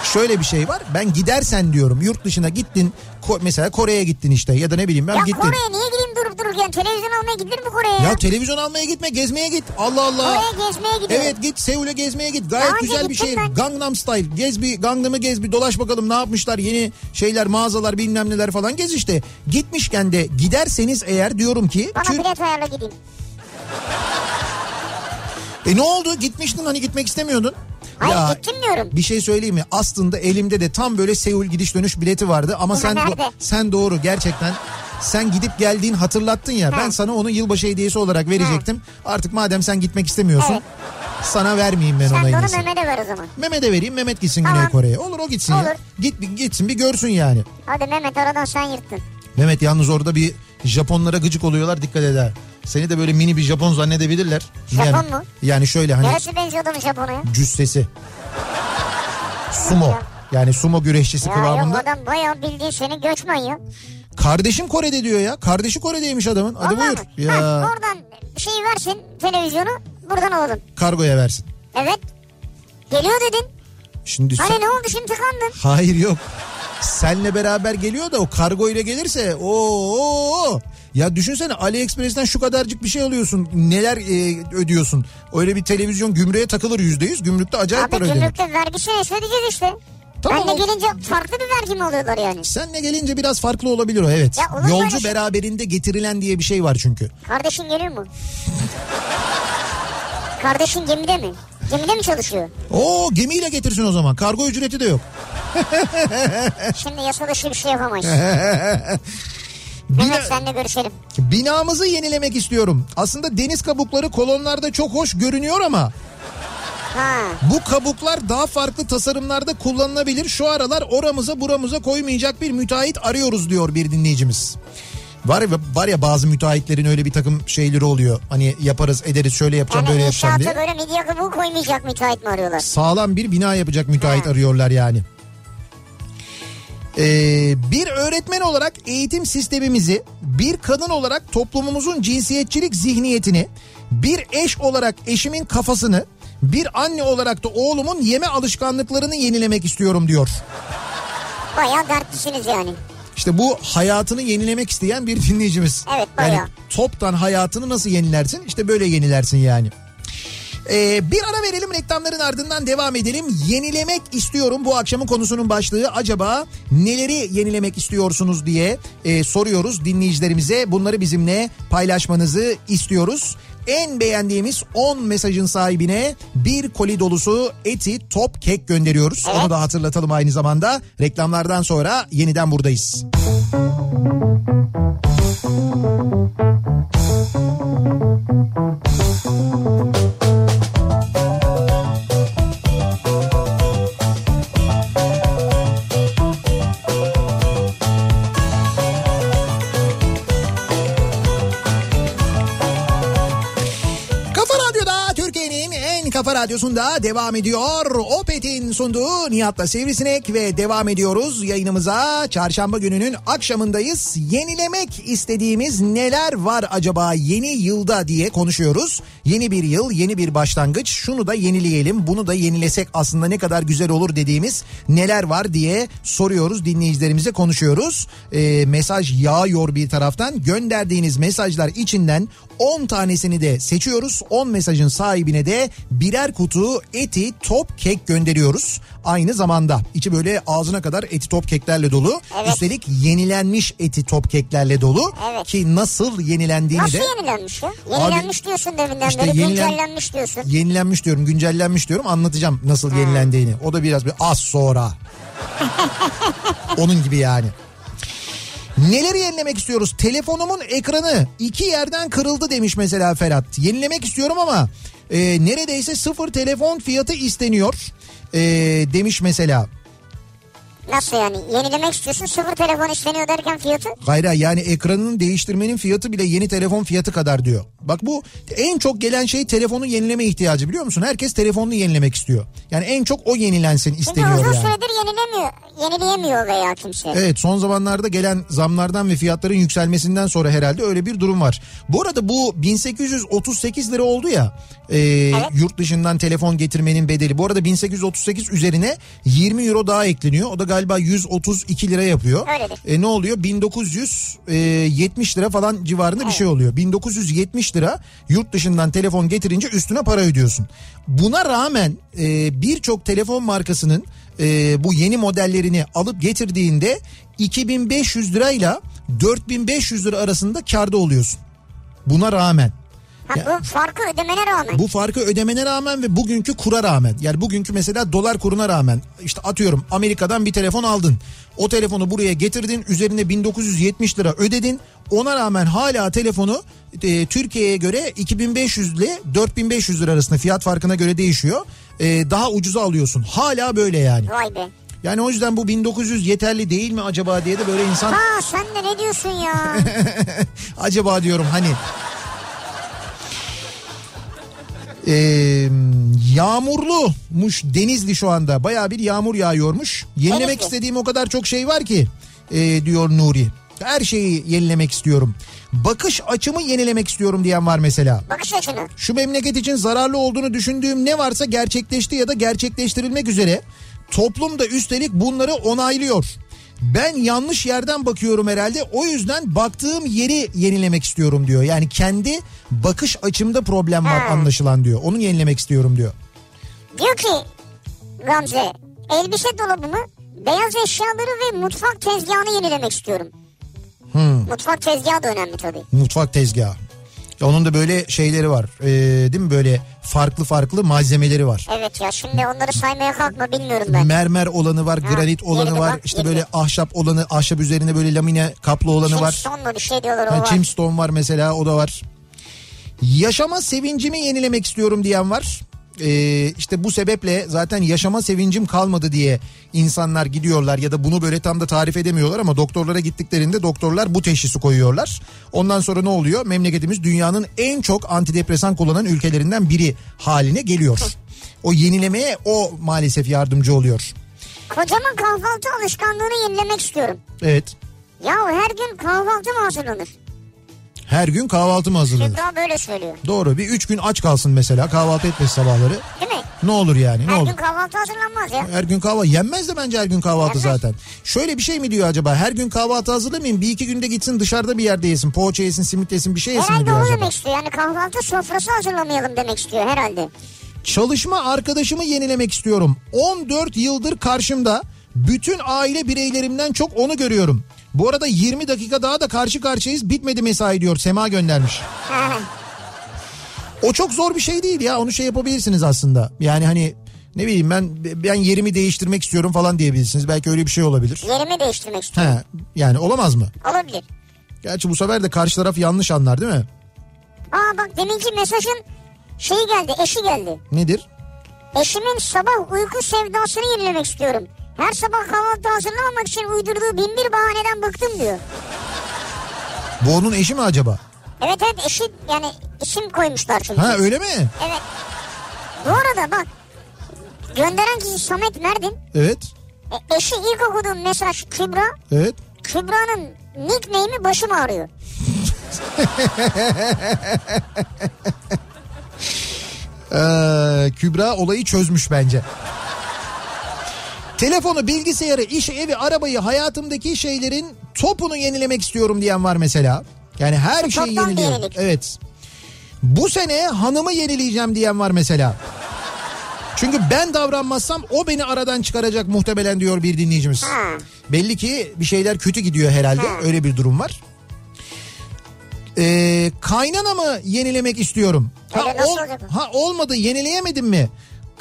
şöyle bir şey var. Ben gidersen diyorum yurt dışına gittin Ko- mesela Kore'ye gittin işte ya da ne bileyim ben Ya gittin. Kore'ye niye gideyim durup dururken? Televizyon almaya gidilir mi Kore'ye ya? Televizyon almaya gitme gezmeye git. Allah Allah. Kore'ye gezmeye gidiyorum. Evet git Seul'e gezmeye git. Gayet Daha güzel bir gittim şey. ben. Gangnam Style. Gez bir Gangnam'ı gez bir dolaş bakalım ne yapmışlar. Yeni şeyler mağazalar bilmem neler falan gez işte. Gitmişken de giderseniz eğer diyorum ki. Bana Türk- bilet ayarla gideyim. E ne oldu? Gitmiştin hani gitmek istemiyordun. Hayır, gittim diyorum. Bir şey söyleyeyim mi? Aslında elimde de tam böyle Seul gidiş dönüş bileti vardı ama Ama sen do- sen doğru gerçekten sen gidip geldiğin hatırlattın ya. Ben Ha. sana onu yılbaşı hediyesi olarak verecektim. Artık madem sen gitmek istemiyorsun Evet. sana vermeyeyim ben Sen ona de onu. Mehmet'e ver o zaman. Mehmet'e vereyim Mehmet gitsin Tamam. Güney Kore'ye. Olur o gitsin ya. Olur. Git, bir- gitsin bir görsün yani. Hadi Mehmet aradan sen yırttın. Mehmet yalnız orada bir Japonlara gıcık oluyorlar dikkat eder. Seni de böyle mini bir Japon zannedebilirler. Japon yani, mu? Yani şöyle hani Neresi benziyor adamın Japon'a ya? cüssesi. Sumo. Yani sumo güreşçisi Ya yok kıvamında. adam bayağı bildiğin seni göçmen ya. Kardeşim Kore'de diyor ya. Kardeşi Kore'deymiş adamın. Hadi Vallahi buyur. mi? Ya Ha, oradan şey versin televizyonu buradan alalım. kargoya versin. Evet. Geliyor dedin. Şimdi sen- Hani ne oldu şimdi tıkandın? Hayır yok. Senle beraber geliyor da o kargo ile gelirse o ya düşünsene AliExpress'ten şu kadarcık bir şey alıyorsun. Neler e, ödüyorsun? Öyle bir televizyon gümrüğe takılır yüzde yüz. Gümrükte acayip Abi para ödenir. gümrükte vergisini ödeyeceğiz işte. Tamam. Ben de gelince farklı bir vergi mi alıyorlar yani? Senle gelince biraz farklı olabilir o evet. Ya Yolcu böyle şey. beraberinde getirilen diye bir şey var çünkü. Kardeşin geliyor mu? Kardeşin gemide mi? Gemide mi çalışıyor? Oo gemiyle getirsin o zaman. Kargo ücreti de yok. Şimdi yasa dışı bir şey yapamayız. Bina- Mehmet senle görüşelim. Binamızı yenilemek istiyorum. Aslında deniz kabukları kolonlarda çok hoş görünüyor ama Ha. bu kabuklar daha farklı tasarımlarda kullanılabilir. Şu aralar oramıza buramıza koymayacak bir müteahhit arıyoruz diyor bir dinleyicimiz. Var ya, var ya bazı müteahhitlerin öyle bir takım şeyleri oluyor. Hani yaparız ederiz şöyle yapacağım Yani böyle yapacağım diye. böyle midye kabuğu koymayacak müteahhit mi arıyorlar? Sağlam bir bina yapacak müteahhit Ha. arıyorlar yani. Ee, bir öğretmen olarak eğitim sistemimizi, bir kadın olarak toplumumuzun cinsiyetçilik zihniyetini, bir eş olarak eşimin kafasını, bir anne olarak da oğlumun yeme alışkanlıklarını yenilemek istiyorum diyor. Bayağı dertlisiniz yani. İşte bu hayatını yenilemek isteyen bir dinleyicimiz. Evet, bayağı. Yani toptan hayatını nasıl yenilersin? İşte böyle yenilersin yani. Ee, bir ara verelim reklamların ardından devam edelim. Yenilemek istiyorum bu akşamın konusunun başlığı. Acaba neleri yenilemek istiyorsunuz diye e, soruyoruz dinleyicilerimize. Bunları bizimle paylaşmanızı istiyoruz. En beğendiğimiz 10 mesajın sahibine bir koli dolusu eti top kek gönderiyoruz. Evet. Onu da hatırlatalım aynı zamanda. Reklamlardan sonra yeniden buradayız. Kafa radyosunda devam ediyor. Opet'in sunduğu Nihat'la Sivrisinek ve devam ediyoruz yayınımıza. Çarşamba gününün akşamındayız. Yenilemek istediğimiz neler var acaba yeni yılda diye konuşuyoruz. Yeni bir yıl, yeni bir başlangıç. Şunu da yenileyelim, bunu da yenilesek aslında ne kadar güzel olur dediğimiz neler var diye soruyoruz dinleyicilerimize konuşuyoruz. Ee, mesaj yağıyor bir taraftan. Gönderdiğiniz mesajlar içinden 10 tanesini de seçiyoruz. 10 mesajın sahibine de birer kutu eti top kek gönderiyoruz. Aynı zamanda içi böyle ağzına kadar eti top keklerle dolu. Evet. Üstelik yenilenmiş eti top keklerle dolu. Evet. Ki nasıl yenilendiğini Nasıl de yenilenmiş ya? Yenilenmiş diyorsun deminden işte beri yenilen- güncellenmiş diyorsun. yenilenmiş diyorum, güncellenmiş diyorum. Anlatacağım nasıl yenilendiğini. O da biraz bir az sonra. Onun gibi yani. Neleri yenilemek istiyoruz? Telefonumun ekranı iki yerden kırıldı demiş mesela Ferhat. Yenilemek istiyorum ama e, neredeyse sıfır telefon fiyatı isteniyor e, demiş mesela. Nasıl yani? Yenilemek istiyorsun sıfır telefon isteniyor derken fiyatı? Gayra yani ekranını değiştirmenin fiyatı bile yeni telefon fiyatı kadar diyor. Bak bu en çok gelen şey telefonu yenileme ihtiyacı biliyor musun? Herkes telefonunu yenilemek istiyor. Yani en çok o yenilensin Çünkü isteniyor uzun yani. süredir yenilemiyor. Yenileyemiyor veya kimse. Evet son zamanlarda gelen zamlardan ve fiyatların yükselmesinden sonra herhalde öyle bir durum var. Bu arada bu 1838 lira oldu ya e, yurt dışından telefon getirmenin bedeli. Bu arada 1838 üzerine 20 euro daha ekleniyor. O da galiba 132 lira yapıyor. Öyledir. E, ne oluyor? 1970 lira falan civarında bir şey oluyor. 1970 lira yurt dışından telefon getirince üstüne para ödüyorsun. Buna rağmen e, birçok telefon markasının e, bu yeni modellerini alıp getirdiğinde 2500 lirayla 4500 lira arasında karda oluyorsun. Buna rağmen. Ha, Ya- bu farkı ödemene rağmen. Bu farkı ödemene rağmen ve bugünkü kura rağmen yani bugünkü mesela dolar kuruna rağmen işte atıyorum Amerika'dan bir telefon aldın. O telefonu buraya getirdin üzerine 1970 lira ödedin. Ona rağmen hala telefonu e, Türkiye'ye göre 2500 ile 4500 lira arasında fiyat farkına göre değişiyor. E, daha ucuza alıyorsun. Hala böyle yani. Vay be. Yani o yüzden bu 1900 yeterli değil mi acaba diye de böyle insan Ha sen de ne diyorsun ya? acaba diyorum hani Ee, yağmurlumuş Denizli şu anda. Baya bir yağmur yağıyormuş. Yenilemek Denizli. istediğim o kadar çok şey var ki e, diyor Nuri. Her şeyi yenilemek istiyorum. Bakış açımı yenilemek istiyorum diyen var mesela. Bakış açını. Şu memleket için zararlı olduğunu düşündüğüm ne varsa gerçekleşti ya da gerçekleştirilmek üzere. Toplum da üstelik bunları onaylıyor. Ben yanlış yerden bakıyorum herhalde. O yüzden baktığım yeri yenilemek istiyorum diyor. Yani kendi bakış açımda problem var Ha. anlaşılan diyor. Onu yenilemek istiyorum diyor. Diyor ki Gamze elbise dolabımı beyaz eşyaları ve mutfak tezgahını yenilemek istiyorum. Hmm. Mutfak tezgahı da önemli tabii. Mutfak tezgahı. Onun da böyle şeyleri var. Ee, değil mi? Böyle farklı farklı malzemeleri var. Evet ya şimdi onları saymaya kalkma bilmiyorum ben. Mermer olanı var, Ha, granit olanı var. var, işte yeri böyle ahşap olanı, ahşap üzerine böyle lamine kaplı olanı var. Chimstone mu bir şey diyorlar o Ha, var. Chimstone var mesela o da var. Yaşama sevincimi yenilemek istiyorum diyen var. Ee, işte bu sebeple zaten yaşama sevincim kalmadı diye insanlar gidiyorlar ya da bunu böyle tam da tarif edemiyorlar ama doktorlara gittiklerinde doktorlar bu teşhisi koyuyorlar. Ondan sonra ne oluyor? Memleketimiz dünyanın en çok antidepresan kullanan ülkelerinden biri haline geliyor. O yenilemeye o maalesef yardımcı oluyor. Kocamın kahvaltı alışkanlığını yenilemek istiyorum. Evet. Ya her gün kahvaltı mı hazırlanır? Her gün kahvaltı mı hazırlanır? Kübra böyle söylüyor. Doğru bir üç gün aç kalsın mesela kahvaltı etmesi sabahları. Değil mi? Ne olur yani ne Her olur? gün kahvaltı hazırlanmaz ya. Her gün kahvaltı yenmez de bence her gün kahvaltı Yenmez. zaten. Şöyle bir şey mi diyor acaba? Her gün kahvaltı hazırlamayayım. Bir iki günde gitsin dışarıda bir yerde yesin. Poğaça yesin, simit yesin bir şey yesin Herhalde diyor acaba? demek istiyor. Yani kahvaltı sofrası hazırlamayalım demek istiyor herhalde. Çalışma arkadaşımı yenilemek istiyorum. 14 yıldır karşımda. Bütün aile bireylerimden çok onu görüyorum. Bu arada 20 dakika daha da karşı karşıyayız. Bitmedi mesai diyor. Sema göndermiş. O çok zor bir şey değil ya. Onu şey yapabilirsiniz aslında. Yani hani ne bileyim ben ben yerimi değiştirmek istiyorum falan diyebilirsiniz. Belki öyle bir şey olabilir. Yerimi değiştirmek istiyorum. He, yani olamaz mı? Olabilir. Gerçi bu sefer de karşı taraf yanlış anlar değil mi? Aa bak deminki mesajın şeyi geldi eşi geldi. Nedir? Eşimin sabah uyku sevdasını yenilemek istiyorum. Her sabah kahvaltı hazırlamamak için uydurduğu bin bir bahaneden bıktım diyor. Bu onun eşi mi acaba? Evet evet eşi yani isim koymuşlar çünkü. Ha öyle mi? Evet. Bu arada bak gönderen kişi Samet Merdin. Evet. E, eşi ilk okuduğum mesaj Kübra. Evet. Kübra'nın nickname'i başım ağrıyor. Ee, Kübra olayı çözmüş bence. Telefonu, bilgisayarı, işi, evi, arabayı, hayatımdaki şeylerin topunu yenilemek istiyorum diyen var mesela. Yani her şeyi Toptan yeniliyorum. yenilik. Evet. Bu sene hanımı yenileyeceğim diyen var mesela. Çünkü ben davranmazsam o beni aradan çıkaracak muhtemelen diyor bir dinleyicimiz. Ha. Belli ki bir şeyler kötü gidiyor herhalde. Ha. Öyle bir durum var. Ee, kaynanamı yenilemek istiyorum. Öyle nasıl olacak o? ha olmadı yenileyemedim mi?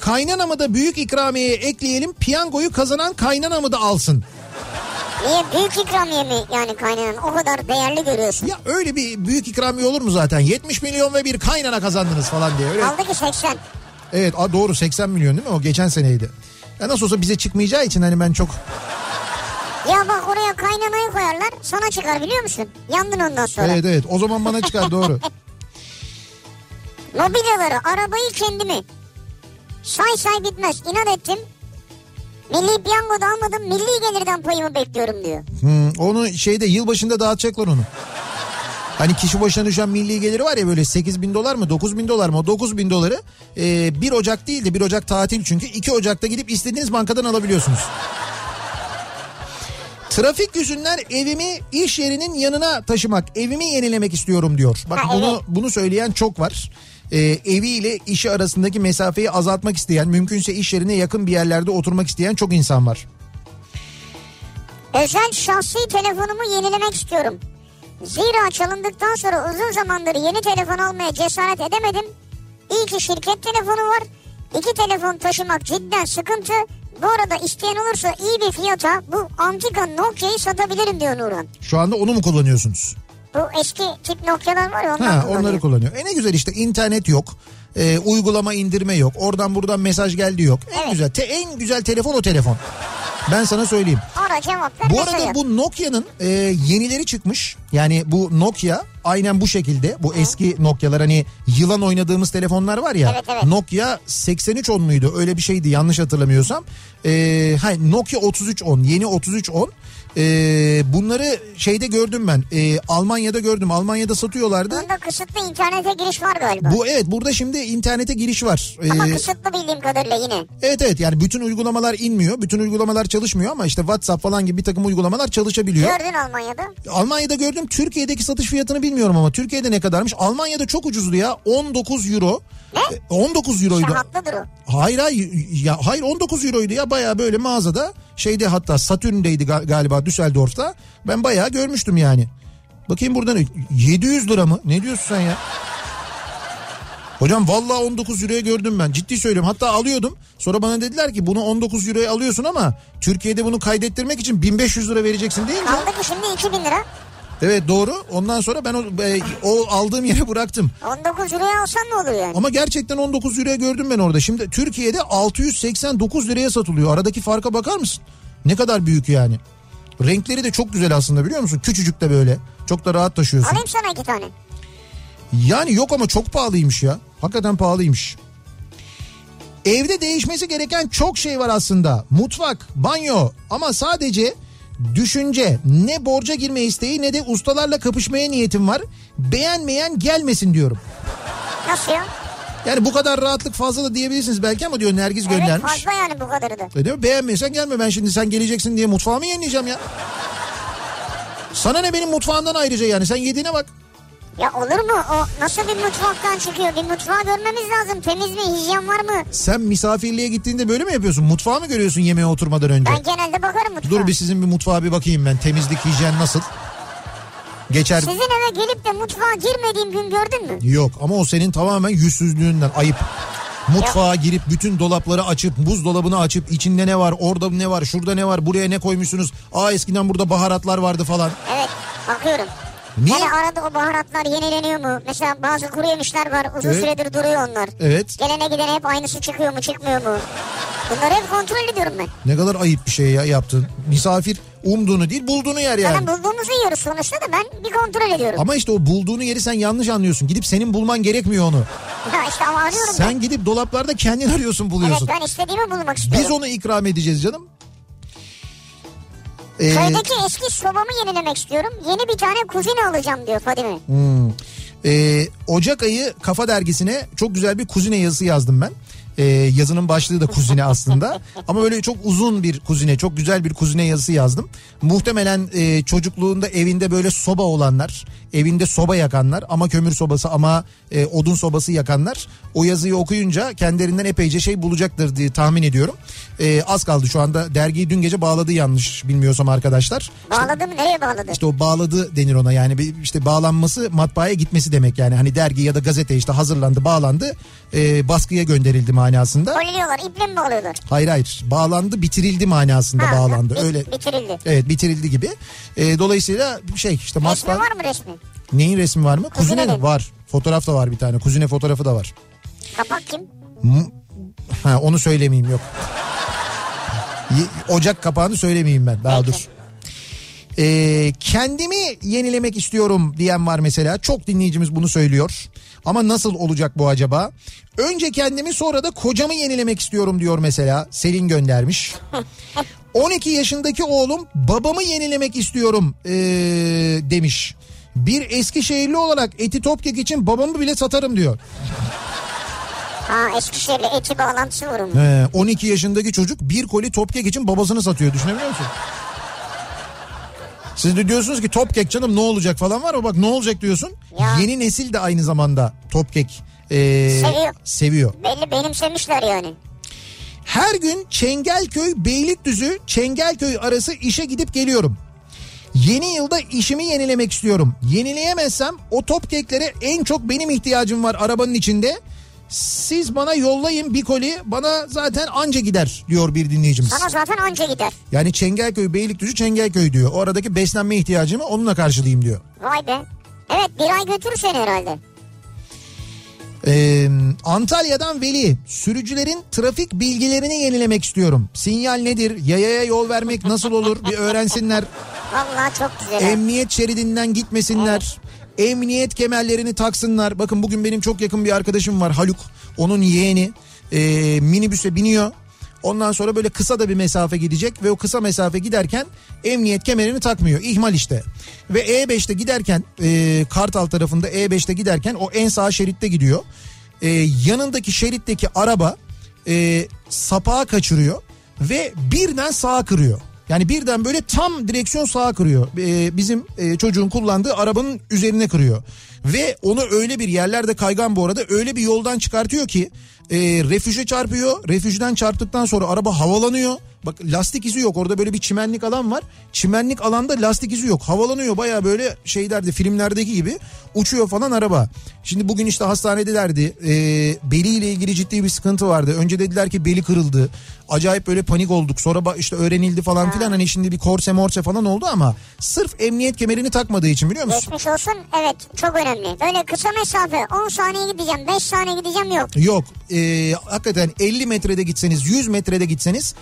Kaynanamı da büyük ikramiye ekleyelim. Piyangoyu kazanan kaynanamı da alsın. Niye büyük ikramiye mi yani kaynanan o kadar değerli görüyorsun? Ya öyle bir büyük ikramiye olur mu zaten? 70 milyon ve bir kaynana kazandınız falan diye. Öyle. Kaldı ki 80. Evet a, doğru 80 milyon değil mi? O geçen seneydi. Ya nasıl olsa bize çıkmayacağı için hani ben çok... Ya bak oraya kaynanayı koyarlar sana çıkar biliyor musun? Yandın ondan sonra. Evet evet o zaman bana çıkar doğru. Mobilyaları, arabayı kendimi. Say say bitmez. İnat ettim. Milli piyango da almadım. Milli gelirden payımı bekliyorum diyor. Hmm, onu şeyde yılbaşında dağıtacaklar onu. Hani kişi başına düşen milli geliri var ya böyle 8 bin dolar mı 9 bin dolar mı o 9 bin doları e, 1 Ocak değil de 1 Ocak tatil çünkü 2 Ocak'ta gidip istediğiniz bankadan alabiliyorsunuz. Trafik yüzünden evimi iş yerinin yanına taşımak, evimi yenilemek istiyorum diyor. Bak Ha, bunu evet. bunu söyleyen çok var. Ee, eviyle işi arasındaki mesafeyi azaltmak isteyen, mümkünse iş yerine yakın bir yerlerde oturmak isteyen çok insan var. Özel şahsi telefonumu yenilemek istiyorum. Zira çalındıktan sonra uzun zamandır yeni telefon almaya cesaret edemedim. İyi ki şirket telefonu var. İki telefon taşımak cidden sıkıntı. Bu arada isteyen olursa iyi bir fiyata bu antika Nokia'yı satabilirim diyor Nurhan. Şu anda onu mu kullanıyorsunuz? Bu eski tip Nokia'lar var ya ondan Ha, kullanıyor. onları kullanıyor. E ne güzel işte internet yok. E, uygulama indirme yok. Oradan buradan mesaj geldi yok. En Evet. güzel te, en güzel telefon o telefon. Ben sana söyleyeyim. Ara cevap ver Bu arada yap. bu Nokia'nın e, yenileri çıkmış. Yani bu Nokia aynen bu şekilde. Bu eski Nokia'lar hani yılan oynadığımız telefonlar var ya. Evet, evet. Nokia 8310 muydu? Öyle bir şeydi yanlış hatırlamıyorsam. E, hayır, Nokia 3310 yeni 3310. E, bunları şeyde gördüm ben. E, Almanya'da gördüm. Almanya'da satıyorlardı. Bunda kısıtlı internete giriş var galiba. Bu evet burada şimdi internete giriş var. Ama Ee, kısıtlı bildiğim kadarıyla yine. evet evet yani bütün uygulamalar inmiyor. Bütün uygulamalar çalışmıyor ama işte WhatsApp falan gibi bir takım uygulamalar çalışabiliyor. Gördün Almanya'da. Almanya'da gördüm. Türkiye'deki satış fiyatını bilmiyorum ama Türkiye'de ne kadarmış? Almanya'da çok ucuzdu ya. 19 euro. Ne? E, 19 euroydu. Şahatlıdır o. Hayır hayır ya hayır 19 euroydu ya baya böyle mağazada şeyde hatta Satürn'deydi ga- galiba Düsseldorf'ta. Ben bayağı görmüştüm yani. Bakayım buradan 700 lira mı? Ne diyorsun sen ya? Hocam vallahi 19 euroya gördüm ben. Ciddi söylüyorum. Hatta alıyordum. Sonra bana dediler ki bunu 19 euroya alıyorsun ama Türkiye'de bunu kaydettirmek için 1500 lira vereceksin değil mi? Kaldı ki şimdi 2000 lira. Evet doğru. Ondan sonra ben o, e, o aldığım yere bıraktım. 19 liraya alsan ne olur yani? Ama gerçekten 19 liraya gördüm ben orada. Şimdi Türkiye'de 689 liraya satılıyor. Aradaki farka bakar mısın? Ne kadar büyük yani. Renkleri de çok güzel aslında biliyor musun? Küçücük de böyle. Çok da rahat taşıyorsun. Alayım sana iki tane. Yani yok ama çok pahalıymış ya. Hakikaten pahalıymış. Evde değişmesi gereken çok şey var aslında. Mutfak, banyo ama sadece düşünce ne borca girme isteği ne de ustalarla kapışmaya niyetim var. Beğenmeyen gelmesin diyorum. Nasıl ya? Yani bu kadar rahatlık fazla da diyebilirsiniz belki ama diyor Nergiz Evet göndermiş. fazla yani bu kadarı da. E değil mi? Beğenmiyorsan gelme ben şimdi sen geleceksin diye mutfağımı yenileyeceğim ya. Sana ne benim mutfağımdan ayrıca yani sen yediğine bak. Ya olur mu? O nasıl bir mutfaktan çıkıyor? Bir mutfağı görmemiz lazım. Temiz mi? Hijyen var mı? Sen misafirliğe gittiğinde böyle mi yapıyorsun? Mutfağı mı görüyorsun yemeğe oturmadan önce? Ben genelde bakarım mutfağa. Dur bir sizin bir mutfağa bir bakayım ben. Temizlik, hijyen nasıl? Geçer. Sizin eve gelip de mutfağa girmediğim gün gördün mü? Yok ama o senin tamamen yüzsüzlüğünden ayıp. Mutfağa girip bütün dolapları açıp buzdolabını açıp içinde ne var orada ne var şurada ne var buraya ne koymuşsunuz. Aa eskiden burada baharatlar vardı falan. Evet bakıyorum. Niye? Hele arada o baharatlar yenileniyor mu? Mesela bazı kuru yemişler var uzun Evet. süredir duruyor onlar. Evet. Gelene gidene hep aynısı çıkıyor mu çıkmıyor mu? Bunları hep kontrol ediyorum ben. Ne kadar ayıp bir şey ya yaptın. Misafir umduğunu değil bulduğunu yer yani. Zaten bulduğumuzu yiyoruz sonuçta da ben bir kontrol ediyorum. Ama işte o bulduğunu yeri sen yanlış anlıyorsun. Gidip senin bulman gerekmiyor onu. Ya işte ama arıyorum ben. Sen gidip dolaplarda kendin arıyorsun Evet buluyorsun. ben istediğimi bulmak istiyorum. Biz onu ikram edeceğiz canım. Ee, Köydeki eski sobamı yenilemek istiyorum. Yeni bir tane kuzine alacağım diyor Fadime. hmm. Ee, Ocak ayı Kafa Dergisi'ne çok güzel bir kuzine yazısı yazdım ben. Ee, yazının başlığı da kuzine aslında. Ama böyle çok uzun bir kuzine, çok güzel bir kuzine yazısı yazdım. Muhtemelen e, çocukluğunda evinde böyle soba olanlar, evinde soba yakanlar ama kömür sobası ama e, odun sobası yakanlar o yazıyı okuyunca kendilerinden epeyce şey bulacaktır diye tahmin ediyorum. Ee, az kaldı şu anda dergiyi dün gece bağladı yanlış bilmiyorsam arkadaşlar. Bağladı mı? Nereye bağladı? İşte o bağladı denir ona yani işte bağlanması matbaaya gitmesi demek yani hani dergi ya da gazete işte hazırlandı bağlandı e, baskıya gönderildi manasında. Koliliyorlar. iple mi bağlıyorlar? Hayır hayır bağlandı bitirildi manasında Ha, bağlandı bit- öyle. Bitirildi. Evet bitirildi gibi. E, dolayısıyla şey işte Resmi matbaa var mı resmi? neyin resmi var mı? Kuzine Kuzinenin. de var. Fotoğraf da var bir tane. Kuzine fotoğrafı da var. Kapak kim? Ha onu söylemeyeyim yok. Ocak kapağını söylemeyeyim ben daha Peki. dur. Ee, kendimi yenilemek istiyorum diyen var mesela. Çok dinleyicimiz bunu söylüyor. Ama nasıl olacak bu acaba? Önce kendimi sonra da kocamı yenilemek istiyorum diyor mesela. Selin göndermiş. 12 yaşındaki oğlum babamı yenilemek istiyorum ee, demiş. Bir Eskişehirli olarak eti topkek için babamı bile satarım diyor. Ha Eskişehir'le eti bağlantısı var onun. He, 12 yaşındaki çocuk bir koli topkek için babasını satıyor düşünebiliyor musun? Siz de diyorsunuz ki topkek canım ne olacak falan var mı? Bak ne olacak diyorsun. Ya. Yeni nesil de aynı zamanda topkek e, Seviyor. seviyor. Belli benimsemişler yani. Her gün Çengelköy Beylikdüzü Çengelköy arası işe gidip geliyorum. Yeni yılda işimi yenilemek istiyorum. Yenileyemezsem o top keklere en çok benim ihtiyacım var arabanın içinde. Siz bana yollayın bir koli bana zaten anca gider diyor bir dinleyicimiz. Sana zaten anca gider. Yani Çengelköy Beylikdüzü Çengelköy diyor. O aradaki beslenme ihtiyacımı onunla karşılayayım diyor. Vay be. Evet bir ay götürür seni herhalde. Ee, Antalya'dan Veli sürücülerin trafik bilgilerini yenilemek istiyorum. Sinyal nedir? Yayaya yol vermek nasıl olur? Bir öğrensinler. Vallahi çok güzel. Emniyet şeridinden gitmesinler. Emniyet kemerlerini taksınlar. Bakın bugün benim çok yakın bir arkadaşım var Haluk. Onun yeğeni e, minibüse biniyor. Ondan sonra böyle kısa da bir mesafe gidecek ve o kısa mesafe giderken emniyet kemerini takmıyor. İhmal işte. Ve E5'te giderken e, Kartal tarafında E5'te giderken o en sağ şeritte gidiyor. E, yanındaki şeritteki araba e, sapağı kaçırıyor ve birden sağa kırıyor. Yani birden böyle tam direksiyon sağa kırıyor. Ee, bizim e, çocuğun kullandığı arabanın üzerine kırıyor. Ve onu öyle bir yerlerde kaygan bu arada öyle bir yoldan çıkartıyor ki e, refüje çarpıyor. Refüjden çarptıktan sonra araba havalanıyor. Bak lastik izi yok orada böyle bir çimenlik alan var. Çimenlik alanda lastik izi yok. Havalanıyor baya böyle şeylerde filmlerdeki gibi uçuyor falan araba. Şimdi bugün işte hastanedelerdi. E, beliyle ilgili ciddi bir sıkıntı vardı. Önce dediler ki beli kırıldı. Acayip böyle panik olduk. Sonra işte öğrenildi falan filan. Hani şimdi bir korse morse falan oldu ama sırf emniyet kemerini takmadığı için biliyor musun? Geçmiş olsun evet çok önemli. Böyle kısa mesafe 10 saniye gideceğim 5 saniye gideceğim yok. Yok e, hakikaten 50 metrede gitseniz 100 metrede gitseniz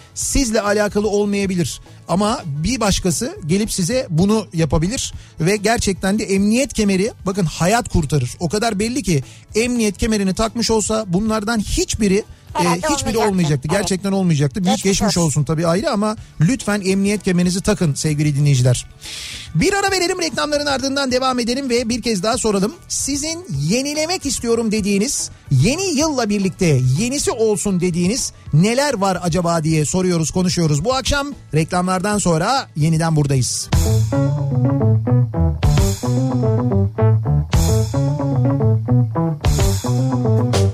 sizle alakalı olmayabilir. Ama bir başkası gelip size bunu yapabilir ve gerçekten de emniyet kemeri bakın hayat kurtarır. O kadar belli ki emniyet kemerini takmış olsa bunlardan hiçbiri Herhalde hiçbiri olmayacaktı. olmayacaktı. Evet. Gerçekten olmayacaktı. Büyük Geçmiş geçmiş olsun. olsun tabii ayrı ama lütfen emniyet kemerinizi takın sevgili dinleyiciler. Bir ara verelim reklamların ardından devam edelim ve bir kez daha soralım. Sizin yenilemek istiyorum dediğiniz yeni yılla birlikte yenisi olsun dediğiniz neler var acaba diye soruyoruz konuşuyoruz. Bu akşam reklamlardan sonra yeniden buradayız. Kafa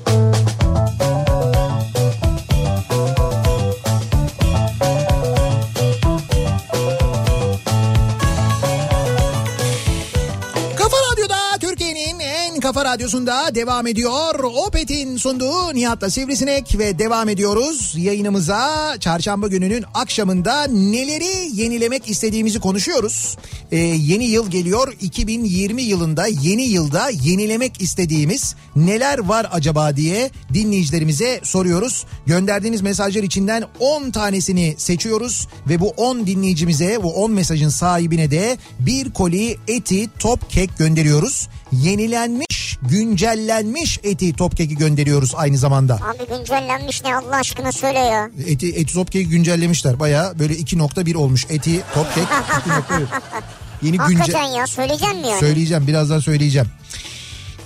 kafa radyosunda devam ediyor. Opet'in sunduğu Nihat'la Sivrisinek ve devam ediyoruz. Yayınımıza çarşamba gününün akşamında neleri yenilemek istediğimizi konuşuyoruz. Ee, yeni yıl geliyor. 2020 yılında yeni yılda yenilemek istediğimiz neler var acaba diye dinleyicilerimize soruyoruz. Gönderdiğiniz mesajlar içinden 10 tanesini seçiyoruz ve bu 10 dinleyicimize bu 10 mesajın sahibine de bir koli eti top kek gönderiyoruz. Yenilenmiş, güncellenmiş eti top keki gönderiyoruz aynı zamanda. Abi güncellenmiş ne Allah aşkına söyle ya. Eti, eti top keki güncellemişler. Baya böyle 2.1 olmuş. Eti top kek 2.1. Yeni güncel... Hakikaten ya söyleyeceksin mi yani? Söyleyeceğim birazdan söyleyeceğim.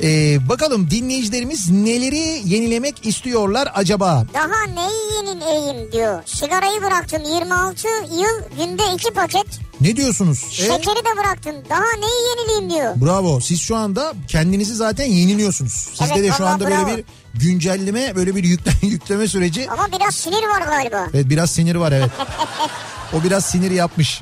Ee, bakalım dinleyicilerimiz neleri yenilemek istiyorlar acaba? Daha neyi yenileyim diyor. Sigarayı bıraktım 26 yıl günde 2 paket. Ne diyorsunuz? Ee, Şekeri de bıraktım. Daha neyi yenileyim diyor. bravo. Siz şu anda kendinizi zaten yeniliyorsunuz. Sizde Evet, de şu anda bravo. böyle bir güncelleme, böyle bir yükle, yükleme süreci. Ama biraz sinir var galiba. Evet biraz sinir var evet. o biraz sinir yapmış.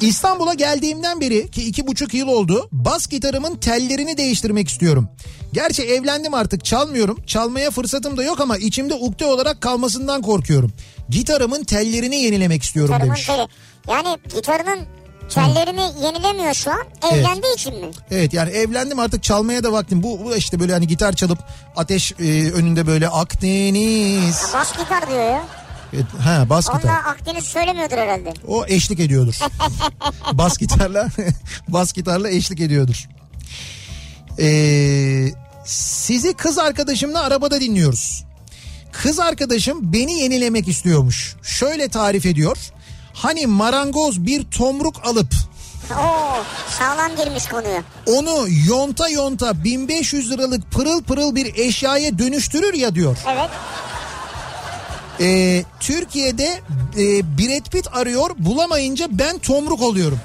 İstanbul'a geldiğimden beri ki iki buçuk yıl oldu bas gitarımın tellerini değiştirmek istiyorum. Gerçi evlendim artık çalmıyorum. Çalmaya fırsatım da yok ama içimde ukde olarak kalmasından korkuyorum. Gitarımın tellerini yenilemek istiyorum Gitarımın demiş. teli. Yani gitarının tellerini yenilemiyor şu an. Evlendiği için mi? Evet yani evlendim artık çalmaya da vaktim. Bu, bu işte böyle hani gitar çalıp ateş e, önünde böyle Akdeniz. Bas gitar diyor ya. Evet, ha bas gitar. Onda Akdeniz söylemiyordur herhalde. O eşlik ediyordur. bas gitarla bas gitarla eşlik ediyordur. Ee, sizi kız arkadaşımla arabada dinliyoruz. Kız arkadaşım beni yenilemek istiyormuş. Şöyle tarif ediyor. Hani marangoz bir tomruk alıp Oo, sağlam girmiş konuya. onu yonta yonta 1500 liralık pırıl pırıl bir eşyaya dönüştürür ya diyor. Evet. Ee, Türkiye'de e, Brad Pitt arıyor bulamayınca ben tomruk oluyorum.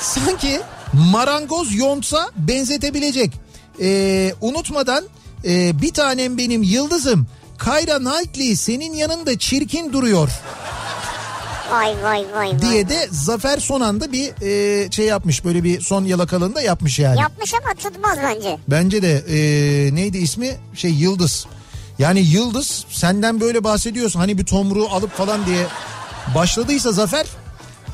Sanki marangoz yontsa benzetebilecek. Ee, unutmadan e, bir tanem benim yıldızım Kayra Knightley senin yanında çirkin duruyor Vay vay vay vay. diye de Zafer son anda bir e, şey yapmış böyle bir son yalakalığında yapmış yani. Yapmış ama tutmaz bence. Bence de e, neydi ismi şey Yıldız. Yani Yıldız senden böyle bahsediyorsun hani bir tomruğu alıp falan diye başladıysa Zafer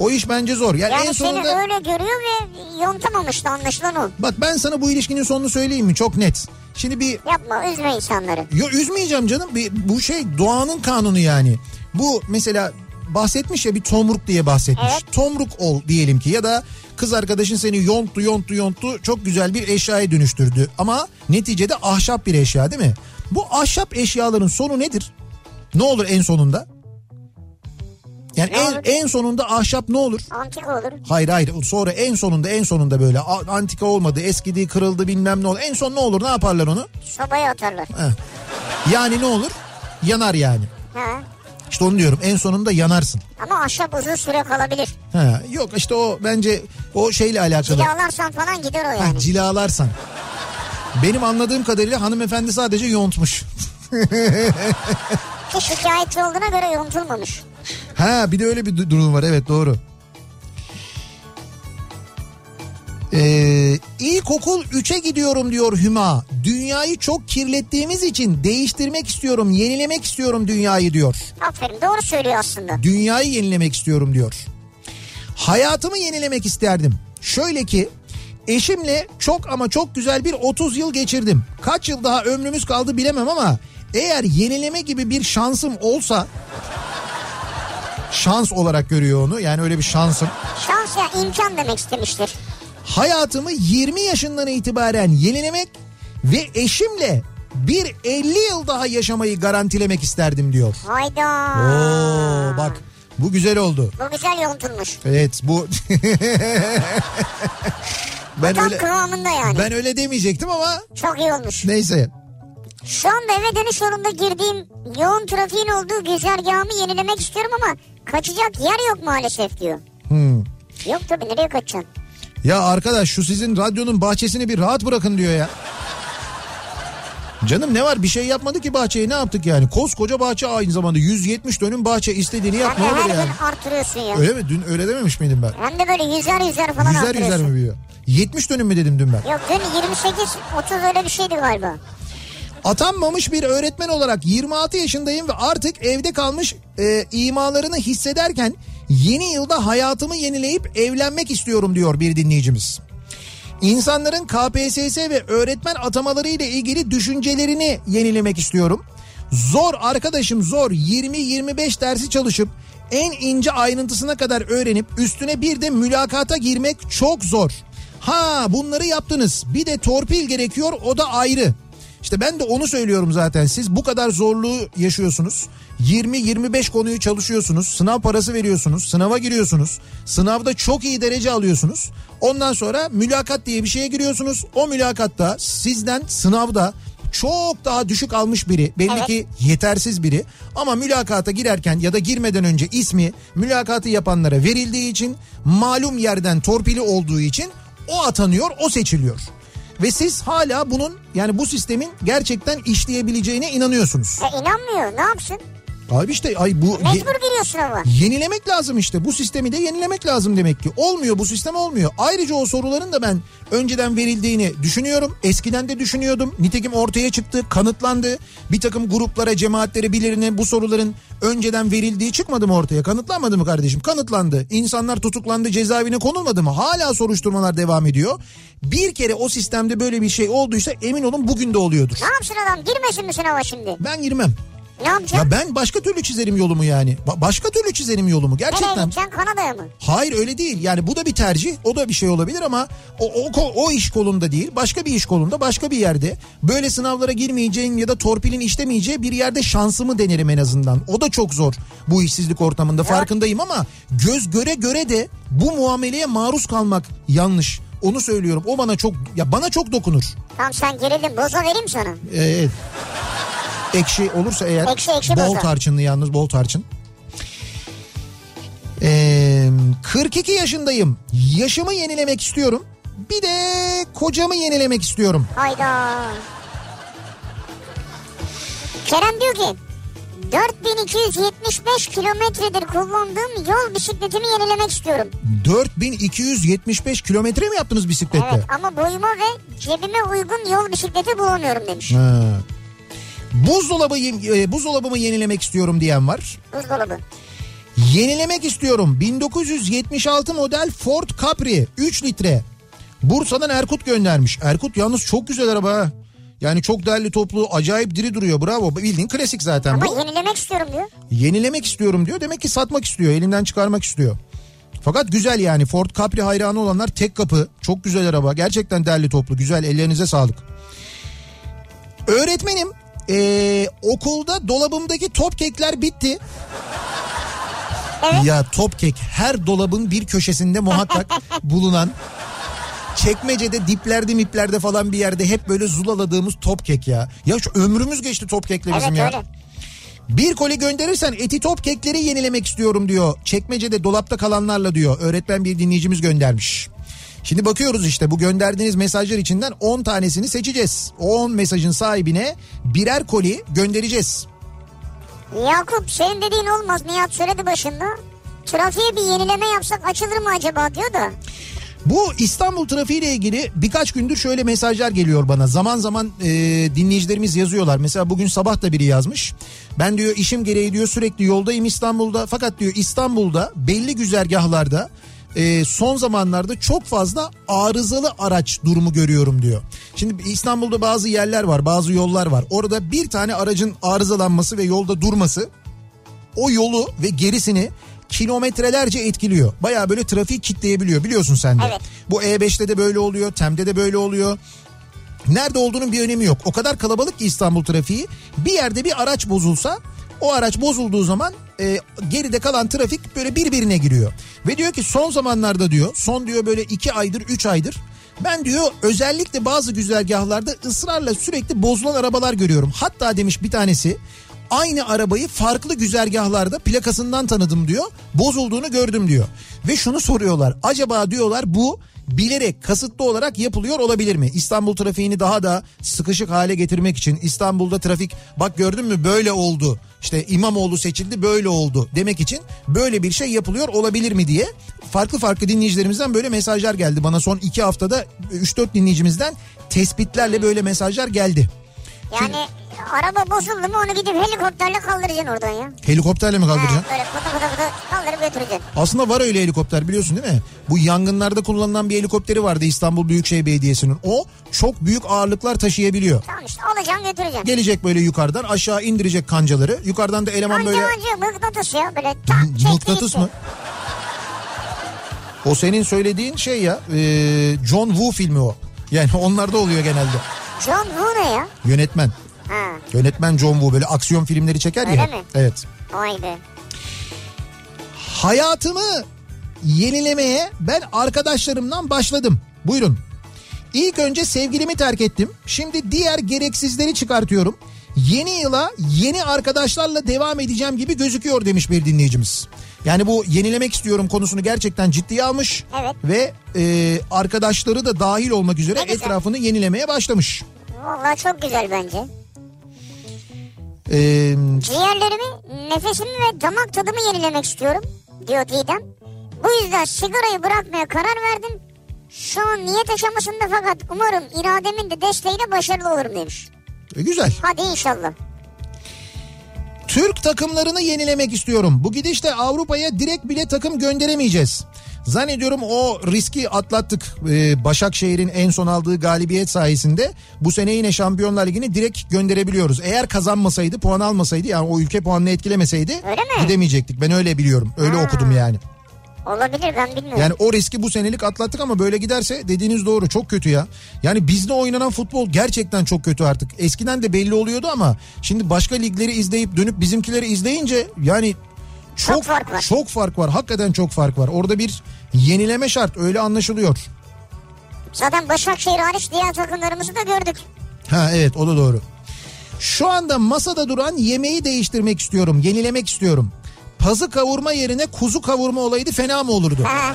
o iş bence zor. Yani, Yani en seni sonunda öyle görüyor ve yontamamıştı anlaşılan o. bak ben sana bu ilişkinin sonunu söyleyeyim mi çok net. Şimdi bir Yapma üzme insanları. yo, üzmeyeceğim canım bir, bu şey doğanın kanunu yani. Bu mesela bahsetmiş ya bir tomruk diye bahsetmiş. Evet. Tomruk ol diyelim ki ya da kız arkadaşın seni yonttu yonttu yonttu çok güzel bir eşyaya dönüştürdü. Ama neticede ahşap bir eşya değil mi? Bu ahşap eşyaların sonu nedir? Ne olur en sonunda? Yani Ne en, olur? en sonunda ahşap ne olur? Antik olur. Hayır hayır sonra en sonunda en sonunda böyle antika olmadı eskidi kırıldı bilmem ne olur. En son ne olur ne yaparlar onu? Sobaya atarlar. Heh. Yani ne olur? Yanar yani. Ha. İşte onu diyorum en sonunda yanarsın. Ama ahşap uzun süre kalabilir. Ha, yok işte o bence o şeyle alakalı. Cilalarsan falan gider o Ha, yani. cilalarsan. Benim anladığım kadarıyla hanımefendi sadece yontmuş. Ki şikayetçi olduğuna göre yontulmamış. Ha bir de öyle bir du- durum var evet doğru. Ee, ilkokul 3'e gidiyorum diyor Hüma. Dünyayı çok kirlettiğimiz için değiştirmek istiyorum, yenilemek istiyorum dünyayı diyor. Aferin doğru söylüyor aslında. Dünyayı yenilemek istiyorum diyor. Hayatımı yenilemek isterdim. Şöyle ki eşimle çok ama çok güzel bir 30 yıl geçirdim. Kaç yıl daha ömrümüz kaldı bilemem ama eğer yenileme gibi bir şansım olsa şans olarak görüyor onu. Yani öyle bir şansım. Şans ya imkan demek istemiştir. Hayatımı 20 yaşından itibaren yenilemek ve eşimle bir 50 yıl daha yaşamayı garantilemek isterdim diyor. Hayda. Oo bak bu güzel oldu. Bu güzel yontulmuş. Evet bu ben Tam öyle kıvamında yani. ben öyle demeyecektim ama Çok iyi olmuş. neyse. Şu anda eve dönüş yolunda girdiğim yoğun trafiğin olduğu güzergahımı yenilemek istiyorum ama kaçacak yer yok maalesef diyor. Hmm. Yok tabii nereye kaçacaksın? Ya arkadaş şu sizin radyonun bahçesini bir rahat bırakın diyor ya. Canım ne var bir şey yapmadı ki bahçeye ne yaptık yani? Koskoca bahçe aynı zamanda 170 dönüm bahçe istediğini yap ne de her olur yani. gün artırıyorsun ya. Öyle mi? Dün öyle dememiş miydim ben? Hem de böyle yüzer yüzer falan Yüzer artırıyorsun. yüzer mi büyüyor? 70 dönüm mü dedim dün ben? Yok dün 28 30 öyle bir şeydi galiba. Atanmamış bir öğretmen olarak 26 yaşındayım ve artık evde kalmış e, imalarını hissederken yeni yılda hayatımı yenileyip evlenmek istiyorum diyor bir dinleyicimiz. İnsanların KPSS ve öğretmen atamaları ile ilgili düşüncelerini yenilemek istiyorum. Zor arkadaşım zor 20-25 dersi çalışıp en ince ayrıntısına kadar öğrenip üstüne bir de mülakata girmek çok zor. Ha bunları yaptınız bir de torpil gerekiyor o da ayrı. İşte ben de onu söylüyorum zaten. Siz bu kadar zorluğu yaşıyorsunuz. 20-25 konuyu çalışıyorsunuz. Sınav parası veriyorsunuz. Sınava giriyorsunuz. Sınavda çok iyi derece alıyorsunuz. Ondan sonra mülakat diye bir şeye giriyorsunuz. O mülakatta sizden sınavda çok daha düşük almış biri belli Evet. ki yetersiz biri ama mülakata girerken ya da girmeden önce ismi mülakatı yapanlara verildiği için malum yerden torpili olduğu için o atanıyor o seçiliyor. Ve siz hala bunun yani bu sistemin gerçekten işleyebileceğine inanıyorsunuz. E inanmıyor ne yapsın? Abi işte ay bu Mecbur giriyor sınava. yenilemek lazım işte. Bu sistemi de yenilemek lazım demek ki. Olmuyor bu sistem olmuyor. Ayrıca o soruların da ben önceden verildiğini düşünüyorum. Eskiden de düşünüyordum. Nitekim ortaya çıktı, kanıtlandı. Bir takım gruplara, cemaatlere, birilerine bu soruların önceden verildiği çıkmadı mı ortaya? Kanıtlanmadı mı kardeşim? Kanıtlandı. İnsanlar tutuklandı, cezaevine konulmadı mı? Hala soruşturmalar devam ediyor. Bir kere o sistemde böyle bir şey olduysa emin olun bugün de oluyordur. Ne yapsın adam girmesin mi sınava şimdi? Ben girmem. Ne? Ya ben başka türlü çizerim yolumu yani. Ba- başka türlü çizerim yolumu Nereye gerçekten. gideceksin Kanada'ya mı? Hayır öyle değil. Yani bu da bir tercih. O da bir şey olabilir ama o, o, o iş kolunda değil. Başka bir iş kolunda başka bir yerde. Böyle sınavlara girmeyeceğin ya da torpilin işlemeyeceği bir yerde şansımı denerim en azından. O da çok zor bu işsizlik ortamında farkındayım ama göz göre göre de bu muameleye maruz kalmak yanlış. Onu söylüyorum. O bana çok ya bana çok dokunur. Tamam sen gerildin boza vereyim sana. Evet. Ekşi olursa eğer Ekşi, ekşi bol tarçınlı yalnız bol tarçın. Ee, 42 yaşındayım. Yaşımı yenilemek istiyorum. Bir de kocamı yenilemek istiyorum. Hayda. Kerem diyor ki 4275 kilometredir kullandığım yol bisikletimi yenilemek istiyorum. 4275 kilometre mi yaptınız bisikletle? Evet ama boyuma ve cebime uygun yol bisikleti bulamıyorum demiş. Ha. Buzdolabı e, buzdolabımı yenilemek istiyorum diyen var. Buzdolabı. Yenilemek istiyorum. 1976 model Ford Capri 3 litre. Bursa'dan Erkut göndermiş. Erkut yalnız çok güzel araba. Yani çok değerli toplu, acayip diri duruyor. Bravo. Bildiğin klasik zaten Ama bu. yenilemek istiyorum diyor. Yenilemek istiyorum diyor. Demek ki satmak istiyor. Elinden çıkarmak istiyor. Fakat güzel yani. Ford Capri hayranı olanlar tek kapı. Çok güzel araba. Gerçekten değerli toplu. Güzel. Ellerinize sağlık. Öğretmenim ee, okulda dolabımdaki top kekler bitti. Evet. Ya top kek her dolabın bir köşesinde muhakkak bulunan çekmecede diplerde miplerde falan bir yerde hep böyle zulaladığımız top kek ya. Ya şu ömrümüz geçti top kekle bizim Evet ya. öyle. Bir koli gönderirsen eti top kekleri yenilemek istiyorum diyor. Çekmecede dolapta kalanlarla diyor. Öğretmen bir dinleyicimiz göndermiş. Şimdi bakıyoruz işte bu gönderdiğiniz mesajlar içinden 10 tanesini seçeceğiz. O 10 mesajın sahibine birer koli göndereceğiz. Yakup senin dediğin olmaz Nihat söyledi başında. Trafiğe bir yenileme yapsak açılır mı acaba diyor da. Bu İstanbul trafiğiyle ilgili birkaç gündür şöyle mesajlar geliyor bana. Zaman zaman e, dinleyicilerimiz yazıyorlar. Mesela bugün sabah da biri yazmış. Ben diyor işim gereği diyor sürekli yoldayım İstanbul'da. Fakat diyor İstanbul'da belli güzergahlarda e, son zamanlarda çok fazla arızalı araç durumu görüyorum diyor. Şimdi İstanbul'da bazı yerler var bazı yollar var. Orada bir tane aracın arızalanması ve yolda durması o yolu ve gerisini kilometrelerce etkiliyor. Baya böyle trafiği kitleyebiliyor biliyorsun sen de. Evet. Bu E5'te de böyle oluyor, TEM'de de böyle oluyor. Nerede olduğunun bir önemi yok. O kadar kalabalık ki İstanbul trafiği. Bir yerde bir araç bozulsa o araç bozulduğu zaman e, geride kalan trafik böyle birbirine giriyor. Ve diyor ki son zamanlarda diyor son diyor böyle iki aydır üç aydır ben diyor özellikle bazı güzergahlarda ısrarla sürekli bozulan arabalar görüyorum. Hatta demiş bir tanesi aynı arabayı farklı güzergahlarda plakasından tanıdım diyor. Bozulduğunu gördüm diyor. Ve şunu soruyorlar. Acaba diyorlar bu bilerek kasıtlı olarak yapılıyor olabilir mi? İstanbul trafiğini daha da sıkışık hale getirmek için İstanbul'da trafik bak gördün mü böyle oldu. İşte İmamoğlu seçildi böyle oldu demek için böyle bir şey yapılıyor olabilir mi diye farklı farklı dinleyicilerimizden böyle mesajlar geldi. Bana son iki haftada 3-4 dinleyicimizden tespitlerle böyle mesajlar geldi. Yani araba bozuldu mu onu gidip helikopterle kaldıracaksın oradan ya. Helikopterle mi kaldıracaksın? Ha, böyle kutu kutu kutu kaldırıp götüreceksin. Aslında var öyle helikopter biliyorsun değil mi? Bu yangınlarda kullanılan bir helikopteri vardı İstanbul Büyükşehir Belediyesi'nin. O çok büyük ağırlıklar taşıyabiliyor. Tamam işte alacaksın götüreceksin. Gelecek böyle yukarıdan aşağı indirecek kancaları. Yukarıdan da eleman Anca böyle... anca mıknatıs ya böyle tak çekti Mıknatıs mı? O senin söylediğin şey ya e, John Woo filmi o. Yani onlarda oluyor genelde. John Woo ne ya? Yönetmen. Ha Yönetmen John Woo böyle aksiyon filmleri çeker Öyle ya. mi? Evet. vay be. Hayatımı yenilemeye ben arkadaşlarımdan başladım. Buyurun. İlk önce sevgilimi terk ettim. Şimdi diğer gereksizleri çıkartıyorum. Yeni yıla yeni arkadaşlarla devam edeceğim gibi gözüküyor demiş bir dinleyicimiz. Yani bu yenilemek istiyorum konusunu gerçekten ciddiye almış. Evet. Ve e, arkadaşları da dahil olmak üzere etrafını yenilemeye başlamış. Vallahi çok güzel bence. E, Ciğerlerimi, nefesimi ve damak tadımı yenilemek istiyorum diyor Didem. Bu yüzden sigarayı bırakmaya karar verdim. Şu an niyet aşamasında fakat umarım irademin de desteğiyle başarılı olurum demiş. e, güzel. Hadi inşallah. Türk takımlarını yenilemek istiyorum. Bu gidişte Avrupa'ya direkt bile takım gönderemeyeceğiz. Zannediyorum o riski atlattık. Ee, Başakşehir'in en son aldığı galibiyet sayesinde bu sene yine Şampiyonlar Ligi'ni direkt gönderebiliyoruz. Eğer kazanmasaydı, puan almasaydı yani o ülke puanını etkilemeseydi gidemeyecektik. Ben öyle biliyorum. Öyle Ha. okudum yani. Olabilir ben bilmiyorum. Yani o riski bu senelik atlattık ama böyle giderse dediğiniz doğru çok kötü ya. Yani bizde oynanan futbol gerçekten çok kötü artık. Eskiden de belli oluyordu ama şimdi başka ligleri izleyip dönüp bizimkileri izleyince yani çok Çok fark var. Çok fark var. Hakikaten çok fark var. Orada bir yenileme şart öyle anlaşılıyor. Zaten Başakşehir hariç diğer takımlarımızı da gördük. Ha evet o da doğru. Şu anda masada duran yemeği değiştirmek istiyorum. Yenilemek istiyorum. Pazı kavurma yerine kuzu kavurma olaydı fena mı olurdu? Ha.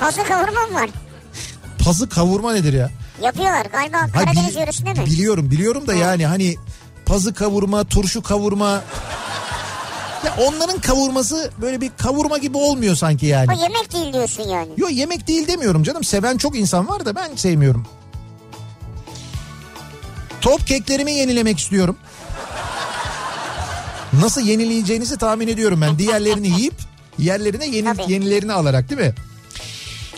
Pazı kavurma mı var? Pazı kavurma nedir ya? Yapıyorlar galiba Ha, Karadeniz yöresinde mi? Biliyorum biliyorum da yani hani pazı kavurma, turşu kavurma. Ya onların kavurması böyle bir kavurma gibi olmuyor sanki yani. O yemek değil diyorsun yani. Yo yemek değil demiyorum canım. Seven çok insan var da ben sevmiyorum. Top keklerimi yenilemek istiyorum. Nasıl yenileyeceğinizi tahmin ediyorum ben. Diğerlerini yiyip yerlerine yeni, Tabii. yenilerini alarak değil mi?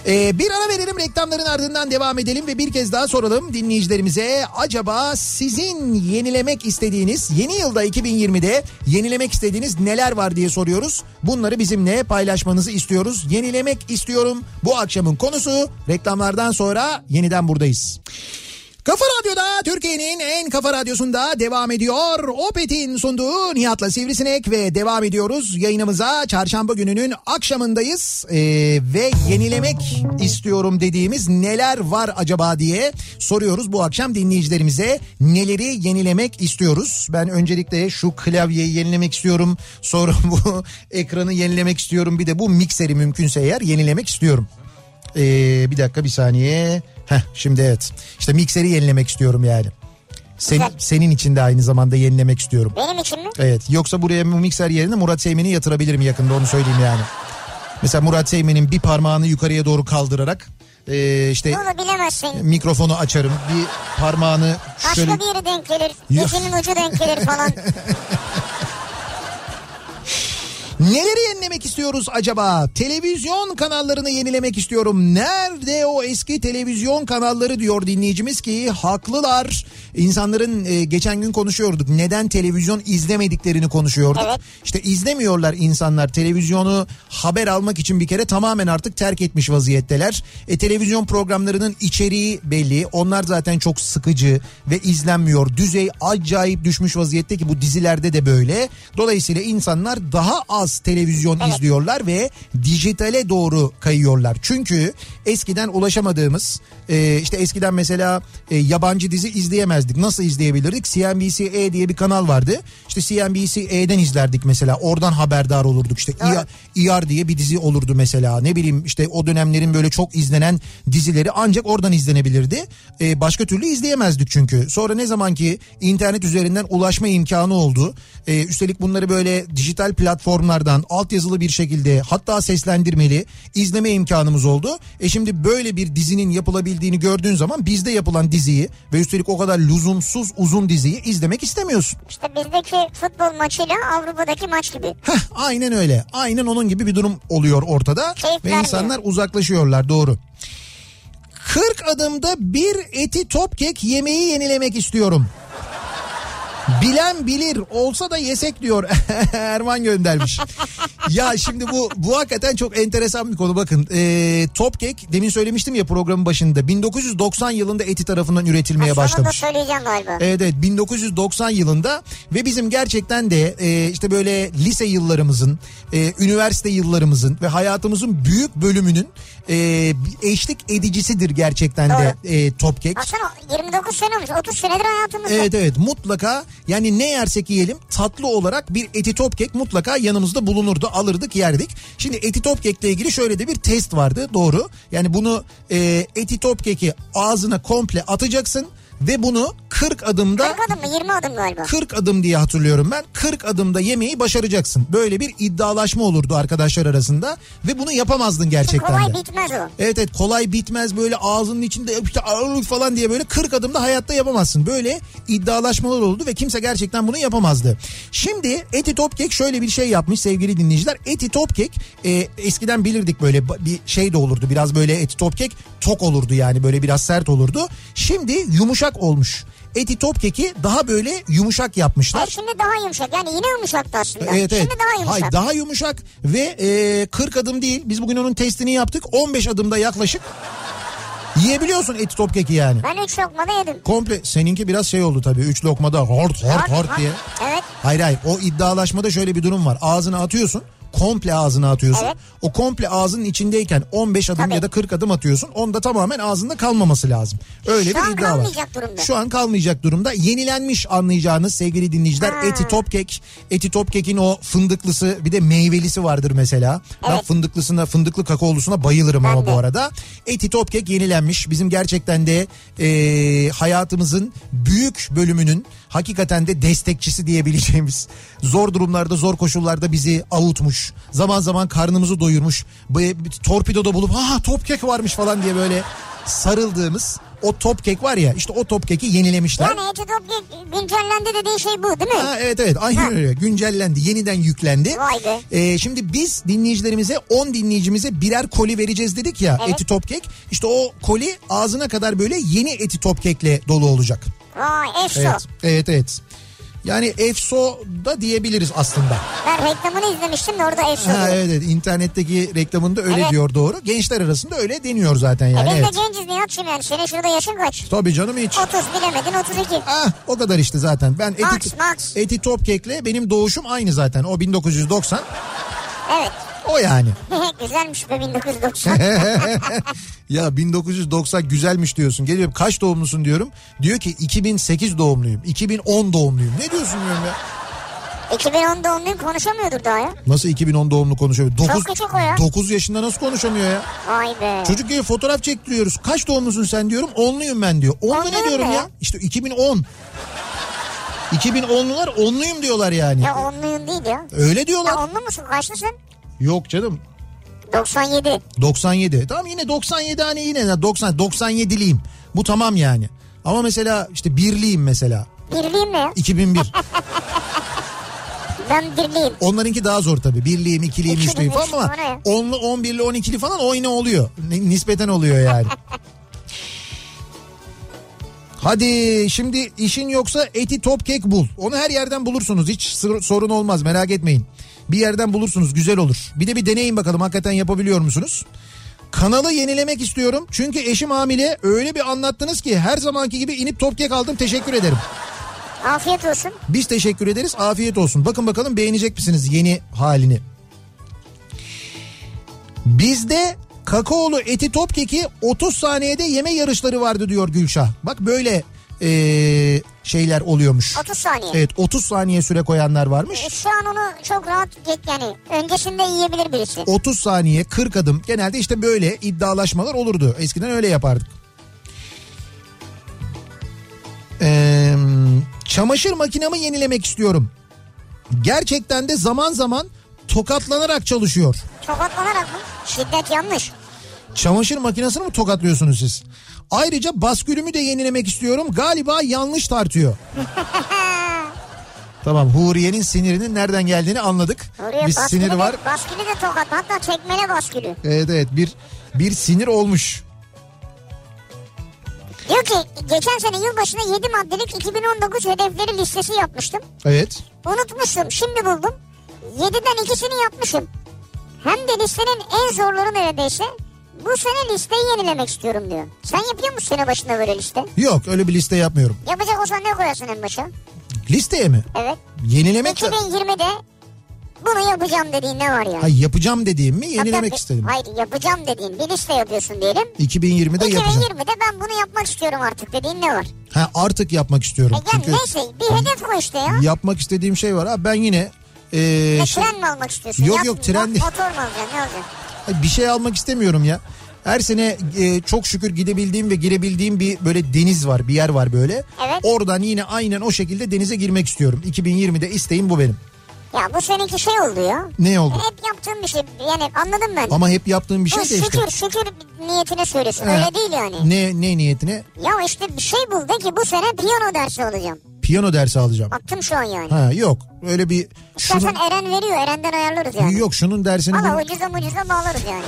Ee, bir ara verelim reklamların ardından devam edelim ve bir kez daha soralım dinleyicilerimize. Acaba sizin yenilemek istediğiniz yeni yılda 2020'de yenilemek istediğiniz neler var diye soruyoruz. Bunları bizimle paylaşmanızı istiyoruz. Yenilemek istiyorum bu akşamın konusu. Reklamlardan sonra yeniden buradayız. Kafa Radyo'da Türkiye'nin en kafa radyosunda devam ediyor. Opet'in sunduğu Nihat'la Sivrisinek ve devam ediyoruz yayınımıza. Çarşamba gününün akşamındayız Ee, ve yenilemek istiyorum dediğimiz neler var acaba diye soruyoruz bu akşam dinleyicilerimize. Neleri yenilemek istiyoruz? Ben öncelikle şu klavyeyi yenilemek istiyorum. Sonra bu ekranı yenilemek istiyorum. Bir de bu mikseri mümkünse eğer yenilemek istiyorum. Ee, bir dakika bir saniye. Heh, şimdi evet. İşte mikseri yenilemek istiyorum yani. Sen, Güzel. senin için de aynı zamanda yenilemek istiyorum. Benim için mi? Evet. Yoksa buraya bu mikser yerine Murat Seymen'i yatırabilirim yakında onu söyleyeyim yani. Mesela Murat Seymen'in bir parmağını yukarıya doğru kaldırarak e, işte Bunu bilemezsin. mikrofonu açarım. Bir parmağını Başka şöyle bir yere denk gelir. Dizinin ucu denk gelir falan. Neleri yenilemek istiyoruz acaba? Televizyon kanallarını yenilemek istiyorum. Nerede o eski televizyon kanalları diyor dinleyicimiz ki haklılar. İnsanların e, geçen gün konuşuyorduk. Neden televizyon izlemediklerini konuşuyorduk. Evet. İşte izlemiyorlar insanlar. Televizyonu haber almak için bir kere tamamen artık terk etmiş vaziyetteler. E, televizyon programlarının içeriği belli. Onlar zaten çok sıkıcı ve izlenmiyor. Düzey acayip düşmüş vaziyette ki bu dizilerde de böyle. Dolayısıyla insanlar daha az televizyon izliyorlar ve dijitale doğru kayıyorlar. Çünkü eskiden ulaşamadığımız e, işte eskiden mesela e, yabancı dizi izleyemezdik. Nasıl izleyebilirdik? CNBC-E diye bir kanal vardı. İşte CNBC-E'den izlerdik mesela. Oradan haberdar olurduk. İşte ER, ER diye bir dizi olurdu mesela. Ne bileyim işte o dönemlerin böyle çok izlenen dizileri ancak oradan izlenebilirdi. E, başka türlü izleyemezdik çünkü. Sonra ne zaman ki internet üzerinden ulaşma imkanı oldu. E, üstelik bunları böyle dijital platformlardan altyazılı bir şekilde hatta seslendirmeli izleme imkanımız oldu. E şimdi böyle bir dizinin yapılabildiğini gördüğün zaman bizde yapılan diziyi ve üstelik o kadar lüzumsuz uzun diziyi izlemek istemiyorsun. İşte bizdeki futbol maçıyla Avrupa'daki maç gibi. Heh, aynen öyle. Aynen onun gibi bir durum oluyor ortada. Keyif ve vermiyor. insanlar uzaklaşıyorlar doğru. 40 adımda bir eti top kek yemeği yenilemek istiyorum. Bilen bilir olsa da yesek diyor Erman göndermiş. Ya şimdi bu bu hakikaten çok enteresan bir konu bakın. Ee, top kek demin söylemiştim ya programın başında 1990 yılında eti tarafından üretilmeye Sonunda başlamış. söyleyeceğim galiba. Evet evet 1990 yılında ve bizim gerçekten de e, işte böyle lise yıllarımızın, e, üniversite yıllarımızın ve hayatımızın büyük bölümünün e, eşlik edicisidir gerçekten de e, top kek. Baksana 29 sene olmuş 30 senedir hayatımızda. Evet evet mutlaka yani ne yersek yiyelim tatlı olarak bir eti top kek mutlaka yanımızda bulunurdu alırdık yerdik. Şimdi eti top kekle ilgili şöyle de bir test vardı doğru. Yani bunu e, eti top keki ağzına komple atacaksın ve bunu 40 adımda 40 adım mı 20 adım galiba. 40 adım diye hatırlıyorum ben. 40 adımda yemeği başaracaksın. Böyle bir iddialaşma olurdu arkadaşlar arasında ve bunu yapamazdın gerçekten Kolay de. bitmez o. Evet evet kolay bitmez böyle ağzının içinde işte ağırlık falan diye böyle 40 adımda hayatta yapamazsın. Böyle iddialaşmalar oldu ve kimse gerçekten bunu yapamazdı. Şimdi Eti Topkek şöyle bir şey yapmış sevgili dinleyiciler. Eti Topkek e, eskiden bilirdik böyle bir şey de olurdu. Biraz böyle Eti Topkek tok olurdu yani böyle biraz sert olurdu. Şimdi yumuşak olmuş. Eti Topkek'i daha böyle yumuşak yapmışlar. Ha, şimdi daha yumuşak yani yine yumuşaktı aslında. Evet evet. Şimdi daha yumuşak. Hayır daha yumuşak ve e, 40 adım değil. Biz bugün onun testini yaptık. 15 adımda yaklaşık yiyebiliyorsun eti top keki yani. Ben 3 lokmada yedim. Komple seninki biraz şey oldu tabii. 3 lokmada hort hort hort diye. Evet. Hayır hayır o iddialaşmada şöyle bir durum var. Ağzına atıyorsun. Komple ağzına atıyorsun. Evet. O komple ağzının içindeyken 15 adım Tabii. ya da 40 adım atıyorsun. Onda tamamen ağzında kalmaması lazım. Öyle Şu bir iddia var. durumda. Şu an kalmayacak durumda. Yenilenmiş anlayacağınız sevgili dinleyiciler. Ha. Eti top kek. Eti top kekin o fındıklısı bir de meyvelisi vardır mesela. Ben Evet. fındıklısına fındıklı kakaolusuna bayılırım Ben ama de. bu arada. Eti top kek yenilenmiş. Bizim gerçekten de e, hayatımızın büyük bölümünün hakikaten de destekçisi diyebileceğimiz zor durumlarda zor koşullarda bizi avutmuş. Zaman zaman karnımızı doyurmuş. Torpidoda bulup ha top kek varmış falan diye böyle sarıldığımız o top kek var ya işte o top keki yenilemişler. Yani eti top güncellendi dediğin şey bu değil mi? Ha, evet evet aynen öyle güncellendi yeniden yüklendi. Vay be. Ee, şimdi biz dinleyicilerimize 10 dinleyicimize birer koli vereceğiz dedik ya Evet. eti top kek. İşte o koli ağzına kadar böyle yeni eti top kekle dolu olacak. Vay efso. Evet evet evet. Yani efso da diyebiliriz aslında. Ben reklamını izlemiştim de orada efso. Ha, evet evet internetteki reklamında öyle Evet. diyor doğru. Gençler arasında öyle deniyor zaten yani. E biz evet. de genciz Nihat'cığım yani. Senin şurada yaşın kaç? Tabii canım hiç. 30 bilemedin 32. Ah o kadar işte zaten. Ben eti, Max, Max. eti top kekle benim doğuşum aynı zaten. O 1990. Evet. O yani. Güzelmiş be 1990. Ya 1990 güzelmiş diyorsun. Geliyor kaç doğumlusun diyorum. Diyor ki 2008 doğumluyum. 2010 doğumluyum. Ne diyorsun diyorum ya? 2010 doğumluyum konuşamıyordur daha ya. Nasıl 2010 doğumlu konuşuyor? 9, Çok küçük o ya. 9 yaşında nasıl konuşamıyor ya? Vay be. Çocuk gibi fotoğraf çektiriyoruz. Kaç doğumlusun sen diyorum. 10'luyum ben diyor. 10'lu ne Onluyum diyorum ne ya? ya? İşte 2010. 2010'lular onluyum diyorlar yani. Ya onluyum değil ya. Öyle diyorlar. Ya onlu musun? Kaçlısın? Yok canım. 97. 97. Tamam yine 97 hani yine 90 97'liyim. Bu tamam yani. Ama mesela işte birliyim mesela. Birliyim mi ya? 2001. Ben birliyim. Onlarınki daha zor tabii. Birliyim, ikiliyim, İkili, üçlüyüm falan ama onlu, on birli, on ikili falan o yine oluyor. Nispeten oluyor yani. Hadi şimdi işin yoksa eti top kek bul. Onu her yerden bulursunuz. Hiç sorun olmaz merak etmeyin. Bir yerden bulursunuz güzel olur. Bir de bir deneyin bakalım hakikaten yapabiliyor musunuz? Kanalı yenilemek istiyorum. Çünkü eşim hamile öyle bir anlattınız ki her zamanki gibi inip top kek aldım teşekkür ederim. Afiyet olsun. Biz teşekkür ederiz. Afiyet olsun. Bakın bakalım beğenecek misiniz yeni halini? Bizde kakaolu eti top keki 30 saniyede yeme yarışları vardı diyor Gülşah. Bak böyle eee, şeyler oluyormuş. 30 saniye. Evet 30 saniye süre koyanlar varmış. E, Şu an onu çok rahat yani öncesinde yiyebilir birisi. 30 saniye 40 adım genelde işte böyle iddialaşmalar olurdu. Eskiden öyle yapardık. Ee, çamaşır makinamı yenilemek istiyorum. Gerçekten de zaman zaman tokatlanarak çalışıyor. Tokatlanarak mı? Şiddet yanlış. Çamaşır makinesini mi tokatlıyorsunuz siz? Ayrıca baskülümü de yenilemek istiyorum. Galiba yanlış tartıyor. tamam Huriye'nin sinirinin nereden geldiğini anladık. Oraya bir baskülü de- var. Baskülü de tokat hatta tekmele baskülü. Evet evet bir bir sinir olmuş. Diyor ki geçen sene yılbaşına 7 maddelik 2019 hedefleri listesi yapmıştım. Evet. Unutmuşum şimdi buldum. 7'den ikisini yapmışım. Hem de listenin en zorları neredeyse. Bu sene listeyi yenilemek istiyorum diyor. Sen yapıyor musun sene başında böyle liste? Yok öyle bir liste yapmıyorum. Yapacak olsan ne koyarsın en başa? Listeye mi? Evet. Yenilemek de... 2020'de bunu yapacağım dediğin ne var ya? Ha, yapacağım dediğim mi yenilemek Hatta- istedim. Hayır yapacağım dediğin bir liste yapıyorsun diyelim. 2020'de yapacağım. 2020'de ben bunu yapmak istiyorum artık dediğin ne var? Ha artık yapmak E istiyorum. yani Çünkü neyse bir hedef koy işte ya. yapmak istediğim şey var. Ha, ben yine ee, Ne, şey- tren mi almak istiyorsun? Yok, Yap- yok, tren değil. Motor mu alacaksın ne alacaksın? Bir şey almak istemiyorum ya. Her sene e, çok şükür gidebildiğim ve girebildiğim bir böyle deniz var, bir yer var böyle. Evet. Oradan yine aynen o şekilde denize girmek istiyorum. 2020'de isteğim bu benim. Ya bu seninki şey oldu ya. Ne oldu? Hep yaptığım bir şey. Yani anladım ben. Ama hep yaptığım bir şey bu de işte. şükür şükür niyetine söylüyorsun. Ha. Öyle değil yani. Ne ne niyetine? Ya işte bir şey bul de ki bu sene piyano dersi alacağım. Piyano dersi alacağım. Baktım şu an yani. Ha yok. Öyle bir şunun, İstersen Eren veriyor. Eren'den ayarlarız yani. yok şunun dersini Valla bunu- ucuza mucuza bağlarız yani.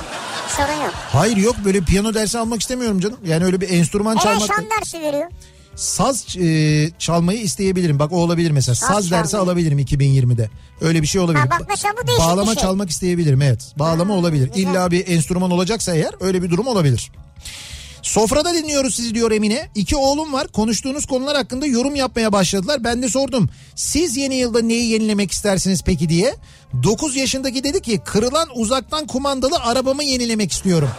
Sorun yok. Hayır yok böyle piyano dersi almak istemiyorum canım. Yani öyle bir enstrüman Eren çalmak. şan dersi veriyor. Saz e, çalmayı isteyebilirim. Bak o olabilir mesela. Saz Saz, dersi çalmayı. alabilirim 2020'de. Öyle bir şey olabilir. Ha, bak mesela bu değişik Bağlama şey. çalmak isteyebilirim evet. Bağlama Ha, olabilir. güzel. İlla bir enstrüman olacaksa eğer öyle bir durum olabilir. Sofrada dinliyoruz sizi diyor Emine. İki oğlum var. Konuştuğunuz konular hakkında yorum yapmaya başladılar. Ben de sordum. Siz yeni yılda neyi yenilemek istersiniz peki diye. 9 yaşındaki dedi ki kırılan uzaktan kumandalı arabamı yenilemek istiyorum.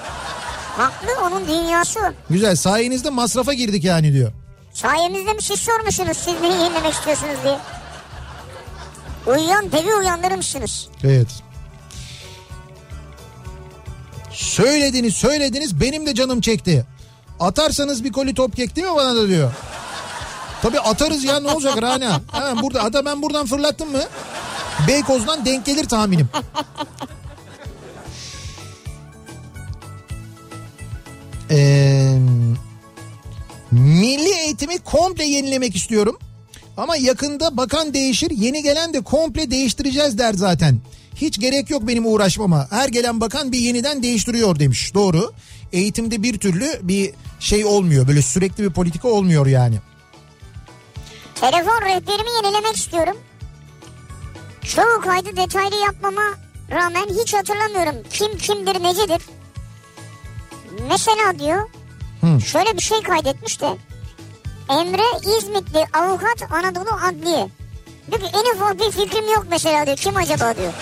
Haklı onun dünyası. Güzel sayenizde masrafa girdik yani diyor. Sayemizde mi siz sormuşsunuz siz neyi yenilemek istiyorsunuz diye. Uyuyan devi uyandırmışsınız. Evet. Söylediniz söylediniz benim de canım çekti. Atarsanız bir koli top kek değil mi bana da diyor. Tabii atarız ya ne olacak Rana? Ha, burada, hatta ben buradan fırlattım mı? Beykoz'dan denk gelir tahminim. Ee, milli eğitimi komple yenilemek istiyorum. Ama yakında bakan değişir yeni gelen de komple değiştireceğiz der zaten. Hiç gerek yok benim uğraşmama. Her gelen bakan bir yeniden değiştiriyor demiş. Doğru. Eğitimde bir türlü bir şey olmuyor. Böyle sürekli bir politika olmuyor yani. Telefon rehberimi yenilemek istiyorum. Çoğu kaydı detaylı yapmama rağmen hiç hatırlamıyorum. Kim kimdir necedir. Mesela diyor Hı. şöyle bir şey kaydetmiş de. Emre İzmitli avukat Anadolu Adliye. Diyor ki en ufak bir fikrim yok mesela diyor. Kim acaba diyor.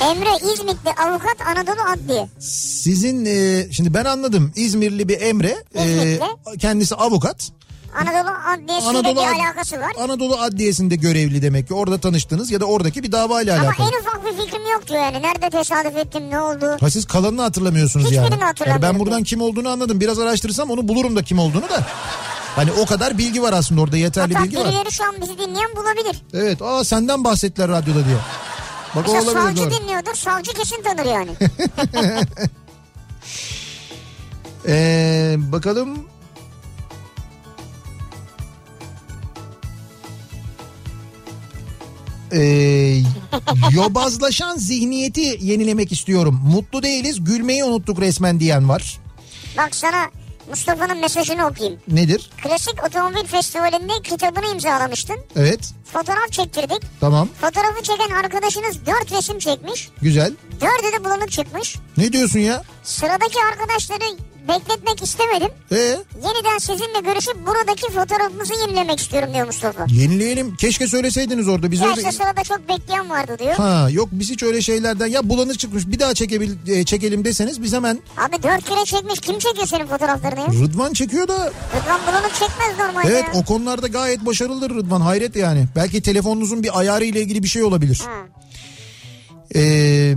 Emre İzmitli avukat Anadolu Adliye. Sizin e, şimdi ben anladım İzmirli bir Emre e, kendisi avukat. Anadolu Adliyesi'yle Anadolu bir alakası var. Anadolu Adliyesi'nde görevli demek ki orada tanıştınız ya da oradaki bir dava ile Ama alakalı. en ufak bir fikrim yok diyor yani. Nerede tesadüf ettim ne oldu? Ha siz kalanını hatırlamıyorsunuz Hiçbirini yani. yani. hatırlamıyorum. Ben buradan kim olduğunu anladım. Biraz araştırsam onu bulurum da kim olduğunu da. Hani o kadar bilgi var aslında orada yeterli Hatta bilgi var. birileri şu an bizi dinleyen bulabilir. Evet aa senden bahsettiler radyoda diye. Bak Mesela olabilir savcı doğru. dinliyordur. Savcı kesin tanır yani. Ee, bakalım. Ee, yobazlaşan zihniyeti yenilemek istiyorum. Mutlu değiliz gülmeyi unuttuk resmen diyen var. Bak sana Mustafa'nın mesajını okuyayım. Nedir? Klasik Otomobil Festivali'nde kitabını imzalamıştın. Evet Fotoğraf çektirdik. tamam Fotoğrafı çeken arkadaşınız dört resim çekmiş. güzel. Dördü de bulanık çıkmış. Ne diyorsun ya? Sıradaki arkadaşları bekletmek istemedim. Ee, Yeniden sizinle görüşüp buradaki fotoğrafımızı yenilemek istiyorum diyor Mustafa. yenileyelim. Keşke söyleseydiniz orada. Biz Ya orada... işte sırada çok bekleyen vardı diyor. Ha yok biz hiç öyle şeylerden ya bulanık çıkmış bir daha çekebil, e, çekelim deseniz biz hemen Abi dört kere çekmiş kim çekiyor senin fotoğraflarını ya? Rıdvan çekiyor da Rıdvan bulanık çekmez normalde evet ya. o konularda gayet başarılıdır Rıdvan hayret yani. Belki telefonunuzun bir ayarı ile ilgili bir şey olabilir. Ha. Ee,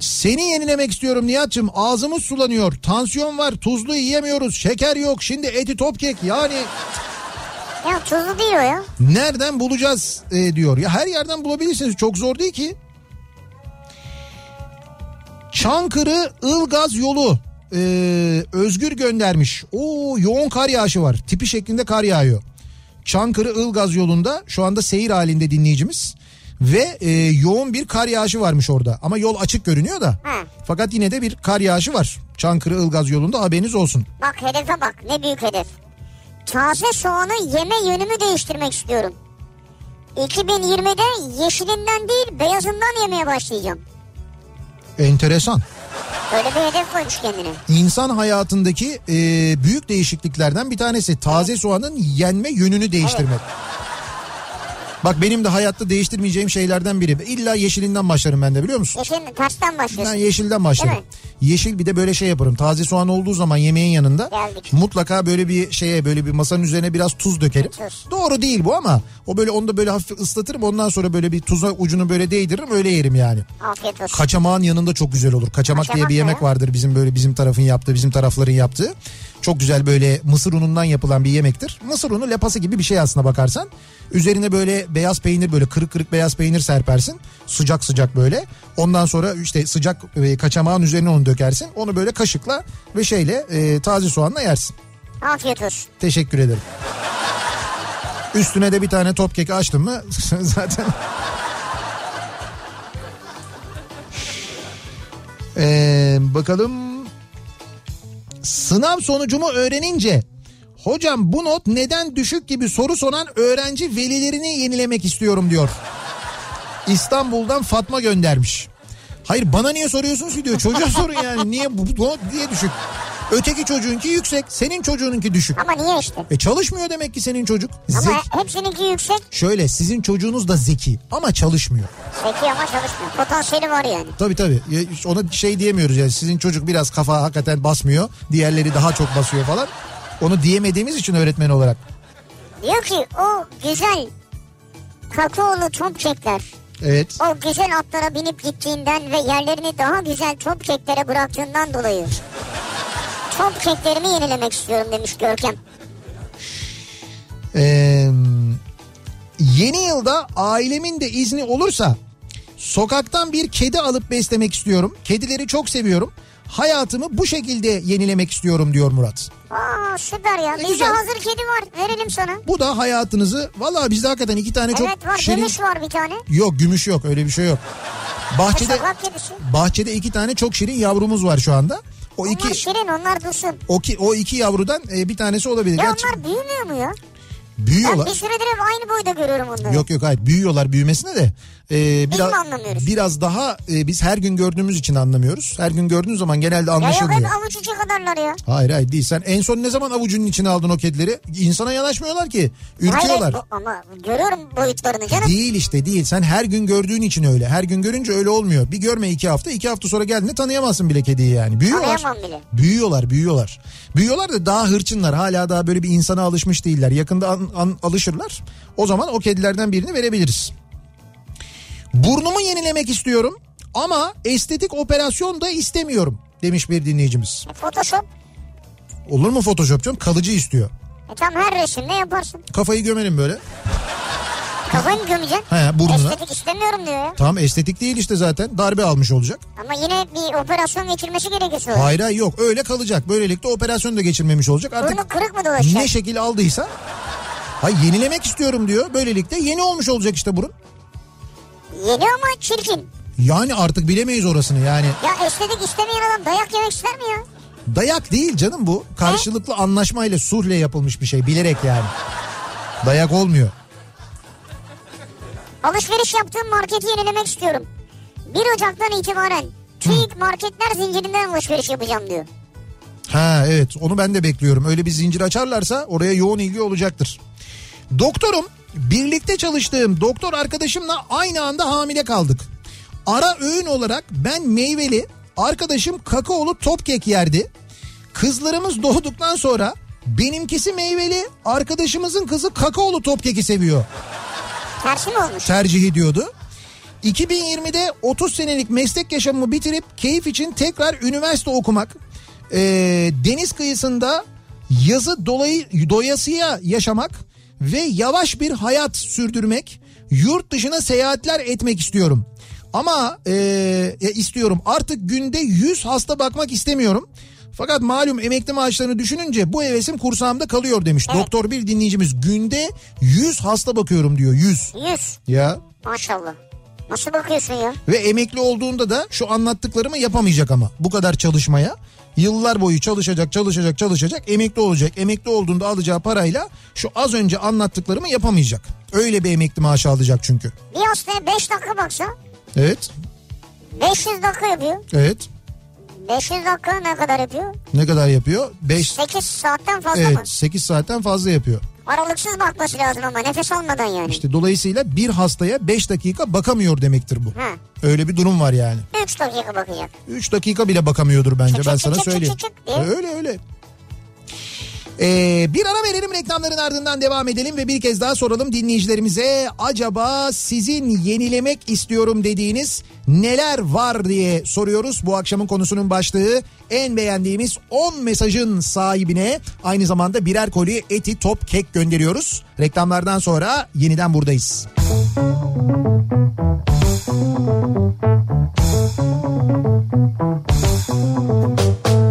seni yenilemek istiyorum Nihat'cığım ağzımız sulanıyor tansiyon var tuzlu yiyemiyoruz şeker yok şimdi eti top kek yani Ya tuzlu değil o ya. nereden bulacağız e, diyor. Ya her yerden bulabilirsiniz çok zor değil ki. Çankırı Ilgaz yolu e, Özgür göndermiş. Oo yoğun kar yağışı var. Tipi şeklinde kar yağıyor. Çankırı Ilgaz yolunda şu anda seyir halinde dinleyicimiz. Ve e, yoğun bir kar yağışı varmış orada. Ama yol açık görünüyor da. Ha. Fakat yine de bir kar yağışı var. Çankırı Ilgaz yolunda haberiniz olsun. Bak hedefe bak ne büyük hedef. Taze soğanı yeme yönümü değiştirmek istiyorum. 2020'de yeşilinden değil beyazından yemeye başlayacağım. Enteresan. Böyle bir hedef koymuş kendine. İnsan hayatındaki e, büyük değişikliklerden bir tanesi taze soğanın yenme yönünü değiştirmek. Bak benim de hayatta değiştirmeyeceğim şeylerden biri. İlla yeşilinden başlarım ben de biliyor musun? Yeşil Ben başlıyorsun. yeşilden başlarım. Yeşil bir de böyle şey yaparım. Taze soğan olduğu zaman yemeğin yanında Geldik. mutlaka böyle bir şeye böyle bir masanın üzerine biraz tuz dökerim. Tuz. Doğru değil bu ama o böyle onu da böyle hafif ıslatırım. Ondan sonra böyle bir tuza ucunu böyle değdiririm öyle yerim yani. Afiyet olsun. Kaçamağın yanında çok güzel olur. Kaçamak, diye Kaçamak bir ne yemek ya? vardır bizim böyle bizim tarafın yaptığı, bizim tarafların yaptığı. Çok güzel böyle mısır unundan yapılan bir yemektir. Mısır unu lapası gibi bir şey aslına bakarsan. Üzerine böyle beyaz peynir böyle kırık kırık beyaz peynir serpersin. Sıcak sıcak böyle. Ondan sonra işte sıcak e, kaçamağın üzerine onu dökersin. Onu böyle kaşıkla ve şeyle e, taze soğanla yersin. Afiyet olsun. Teşekkür ederim. Üstüne de bir tane top kek açtım mı zaten. Ee, bakalım. Sınav sonucumu öğrenince hocam bu not neden düşük gibi soru soran öğrenci velilerini yenilemek istiyorum diyor. İstanbul'dan Fatma göndermiş. Hayır bana niye soruyorsunuz ki diyor. Çocuğa sorun yani. Niye bu, not diye düşük. Öteki çocuğunki yüksek. Senin çocuğununki düşük. Ama niye işte? E çalışmıyor demek ki senin çocuk. Ama Zek hepsininki yüksek. Şöyle sizin çocuğunuz da zeki ama çalışmıyor. Zeki ama çalışmıyor. Potansiyeli var yani. Tabii tabii. Ya Ona şey diyemiyoruz yani sizin çocuk biraz kafa hakikaten basmıyor. Diğerleri daha çok basıyor falan. Onu diyemediğimiz için öğretmen olarak. Diyor ki o güzel kakaolu topçekler Evet. o güzel atlara binip gittiğinden ve yerlerini daha güzel topçeklere bıraktığından dolayı topçeklerimi yenilemek istiyorum demiş Görkem. Ee, yeni yılda ailemin de izni olursa sokaktan bir kedi alıp beslemek istiyorum. Kedileri çok seviyorum. Hayatımı bu şekilde yenilemek istiyorum diyor Murat. Aa süper ya. Bizde Güzel. hazır kedi var. Verelim sana. Bu da hayatınızı valla bizde hakikaten iki tane çok evet var. şirin- Gümüş var bir tane. Yok gümüş yok öyle bir şey yok. Bahçede bahçede iki tane çok şirin yavrumuz var şu anda. O Onlar iki şirin onlar dursun. o, ki, o iki yavrudan e, bir tanesi olabilir. Ya Gerçi onlar büyümüyor mu ya? Ben büyüyorlar. bir süredir hep aynı boyda görüyorum onları. Yok yok hayır büyüyorlar büyümesine de e, biraz biraz daha e, biz her gün gördüğümüz için anlamıyoruz. Her gün gördüğün zaman genelde Ya yok anlaşılmıyor. hep avuç içi kadarlar ya. Hayır hayır değil. Sen en son ne zaman avucunun içine aldın o kedileri? İnsana yanaşmıyorlar ki. Ürküyorlar. Hayır, ama görüyorum boyutlarını canım. Değil işte değil. Sen her gün gördüğün için öyle. Her gün görünce öyle olmuyor. Bir görme iki hafta. iki hafta sonra geldiğinde tanıyamazsın bile kediyi yani. Büyüyorlar. Tanıyamam bile. Büyüyorlar büyüyorlar. Büyüyorlar da daha hırçınlar. Hala daha böyle bir insana alışmış değiller. Yakında an- an- alışırlar. O zaman o kedilerden birini verebiliriz. Burnumu yenilemek istiyorum. Ama estetik operasyon da istemiyorum demiş bir dinleyicimiz. E, Photoshop. Olur mu Photoshop canım? Kalıcı istiyor. E tam her resimde yaparsın. Kafayı gömelim böyle. Kafayı mı gömeceksin? He burnuna. Estetik istemiyorum diyor ya. Tamam estetik değil işte zaten. Darbe almış olacak. Ama yine bir operasyon geçirmesi gerekiyor sonra. Hayır hayır yok öyle kalacak. Böylelikle operasyon da geçirmemiş olacak. Artık Burnu kırık mı dolaşacak? ne şekil aldıysa. Hayır yenilemek istiyorum diyor. Böylelikle yeni olmuş olacak işte burun. Yeni ama çirkin. Yani artık bilemeyiz orasını yani. Ya estetik istemeyen adam dayak yemek ister mi ya? Dayak değil canım bu. Karşılıklı anlaşmayla sulhle yapılmış bir şey bilerek yani. Dayak olmuyor. Alışveriş yaptığım marketi yenilemek istiyorum. 1 Ocak'tan itibaren TÜİK marketler zincirinden alışveriş yapacağım diyor. Ha evet onu ben de bekliyorum. Öyle bir zincir açarlarsa oraya yoğun ilgi olacaktır. Doktorum birlikte çalıştığım doktor arkadaşımla aynı anda hamile kaldık. Ara öğün olarak ben meyveli, arkadaşım kakaolu top kek yerdi. Kızlarımız doğduktan sonra benimkisi meyveli, arkadaşımızın kızı kakaolu top keki seviyor. Tersi mi olmuş? Tercih ediyordu. 2020'de 30 senelik meslek yaşamımı bitirip keyif için tekrar üniversite okumak, e, deniz kıyısında yazı dolayı doyasıya yaşamak ve yavaş bir hayat sürdürmek, yurt dışına seyahatler etmek istiyorum. Ama e, e, istiyorum artık günde 100 hasta bakmak istemiyorum. Fakat malum emekli maaşlarını düşününce bu hevesim kursağımda kalıyor demiş. Evet. Doktor bir dinleyicimiz günde 100 hasta bakıyorum diyor 100. 100. Ya Maşallah. Nasıl bakıyorsun ya? ve emekli olduğunda da şu anlattıklarımı yapamayacak ama bu kadar çalışmaya. Yıllar boyu çalışacak, çalışacak, çalışacak, emekli olacak. Emekli olduğunda alacağı parayla şu az önce anlattıklarımı yapamayacak. Öyle bir emekli maaşı alacak çünkü. Bir hastaya 5 dakika baksa Evet, 500 dakika yapıyor. evet. 500 dakika ne kadar yapıyor? Ne kadar yapıyor? 5, 8 saatten fazla mı? evet 8 saatten fazla yapıyor. Aralıksız bakması lazım ama nefes almadan yani. İşte dolayısıyla bir hastaya 5 dakika bakamıyor demektir bu. Ha. Öyle bir durum var yani. 3 dakika bakacak. 3 dakika bile bakamıyordur bence Çık ben çık sana çık çık söyleyeyim. çık çık diye. Öyle öyle. Ee, bir ara verelim reklamların ardından devam edelim ve bir kez daha soralım dinleyicilerimize acaba sizin yenilemek istiyorum dediğiniz neler var diye soruyoruz. Bu akşamın konusunun başlığı en beğendiğimiz 10 mesajın sahibine aynı zamanda birer koli eti top kek gönderiyoruz. Reklamlardan sonra yeniden buradayız. Kafa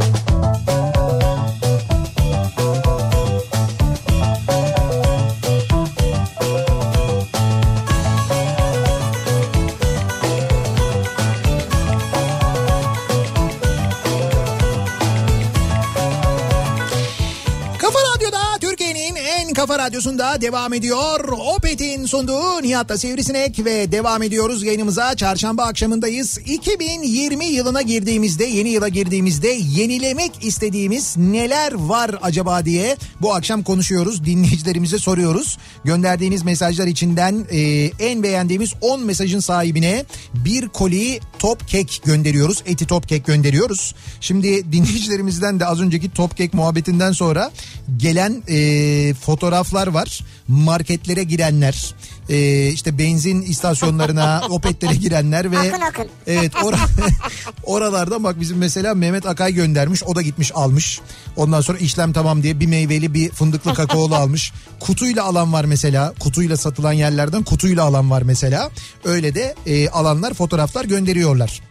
kafa radyosunda devam ediyor. Opet'in sunduğu Nihat'la Sivrisinek ve devam ediyoruz yayınımıza. Çarşamba akşamındayız. 2020 yılına girdiğimizde, yeni yıla girdiğimizde yenilemek istediğimiz neler var acaba diye bu akşam konuşuyoruz. Dinleyicilerimize soruyoruz. Gönderdiğiniz mesajlar içinden e, en beğendiğimiz 10 mesajın sahibine bir koli top kek gönderiyoruz. Eti top kek gönderiyoruz. Şimdi dinleyicilerimizden de az önceki top kek muhabbetinden sonra gelen e, fotoğraflar var. Marketlere girenler, e, işte benzin istasyonlarına, opetlere girenler ve Akın akın. evet or- oralarda bak bizim mesela Mehmet Akay göndermiş. O da gitmiş almış. Ondan sonra işlem tamam diye bir meyveli bir fındıklı kakaolu almış. Kutuyla alan var mesela. Kutuyla satılan yerlerden kutuyla alan var mesela. Öyle de e, alanlar fotoğraflar gönderiyorlar.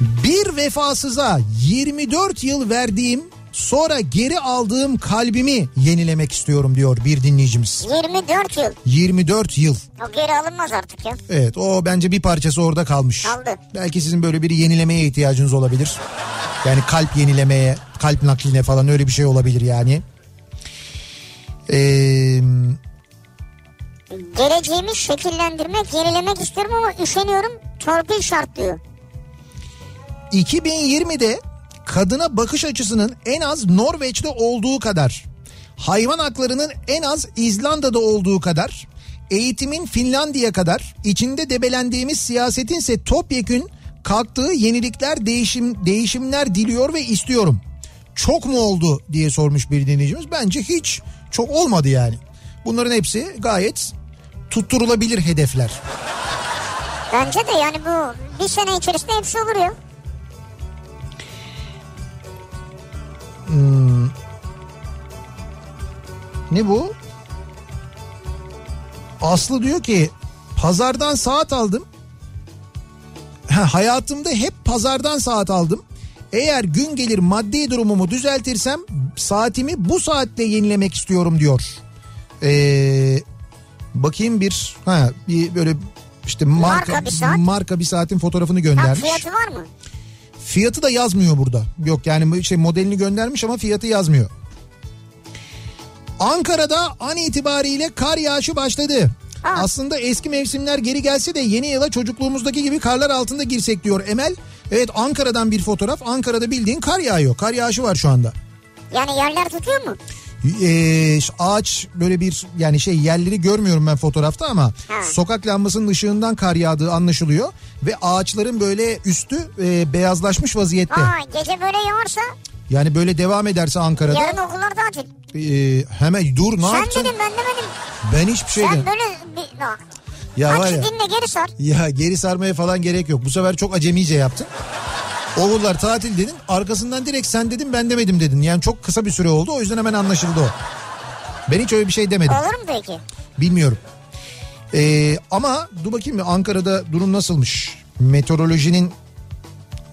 Bir vefasıza 24 yıl verdiğim sonra geri aldığım kalbimi yenilemek istiyorum diyor bir dinleyicimiz. 24 yıl. 24 yıl. O geri alınmaz artık ya. Evet o bence bir parçası orada kalmış. Kaldı. Belki sizin böyle bir yenilemeye ihtiyacınız olabilir. Yani kalp yenilemeye, kalp nakline falan öyle bir şey olabilir yani. Ee, Geleceğimi şekillendirmek, yenilemek istiyorum ama üşeniyorum. Torpil şart diyor. 2020'de kadına bakış açısının en az Norveç'te olduğu kadar, hayvan haklarının en az İzlanda'da olduğu kadar, eğitimin Finlandiya kadar, içinde debelendiğimiz siyasetin ise topyekün kalktığı yenilikler, değişim değişimler diliyor ve istiyorum. Çok mu oldu diye sormuş bir dinleyicimiz. Bence hiç çok olmadı yani. Bunların hepsi gayet tutturulabilir hedefler. Bence de yani bu bir sene içerisinde hepsi olur ya. Ne bu? Aslı diyor ki pazardan saat aldım. Ha, hayatımda hep pazardan saat aldım. Eğer gün gelir maddi durumumu düzeltirsem saatimi bu saatte yenilemek istiyorum diyor. Ee, bakayım bir ha bir böyle İşte marka, Marka bir saat. marka bir saatin fotoğrafını göndermiş. fiyatı var mı? Fiyatı da yazmıyor burada. Yok yani şey modelini göndermiş ama fiyatı yazmıyor. Ankara'da an itibariyle kar yağışı başladı. Ha. Aslında eski mevsimler geri gelse de yeni yıla çocukluğumuzdaki gibi karlar altında girsek diyor Emel. Evet Ankara'dan bir fotoğraf. Ankara'da bildiğin kar yağıyor. Kar yağışı var şu anda. Yani yerler tutuyor mu? Ee, ağaç böyle bir yani şey yerleri görmüyorum ben fotoğrafta ama Ha. sokak lambasının ışığından kar yağdığı anlaşılıyor ve ağaçların böyle üstü e, beyazlaşmış vaziyette. Ha gece böyle yağarsa Yani böyle devam ederse Ankara'da yarın okullar tatil. e, hemen dur ne Sen yaptın? dedin ben demedim. Ben hiçbir şey Sen demedim. böyle bir bak. Ya var Aç ya, dinle geri sar. ya geri sarmaya falan gerek yok. Bu sefer çok acemice yaptın. Oğullar tatil dedin. Arkasından direkt sen dedin ben demedim dedin. Yani çok kısa bir süre oldu. O yüzden hemen anlaşıldı o. Ben hiç öyle bir şey demedim. Olur mu peki? Bilmiyorum. Ee, ama dur bakayım bir Ankara'da durum nasılmış? Meteorolojinin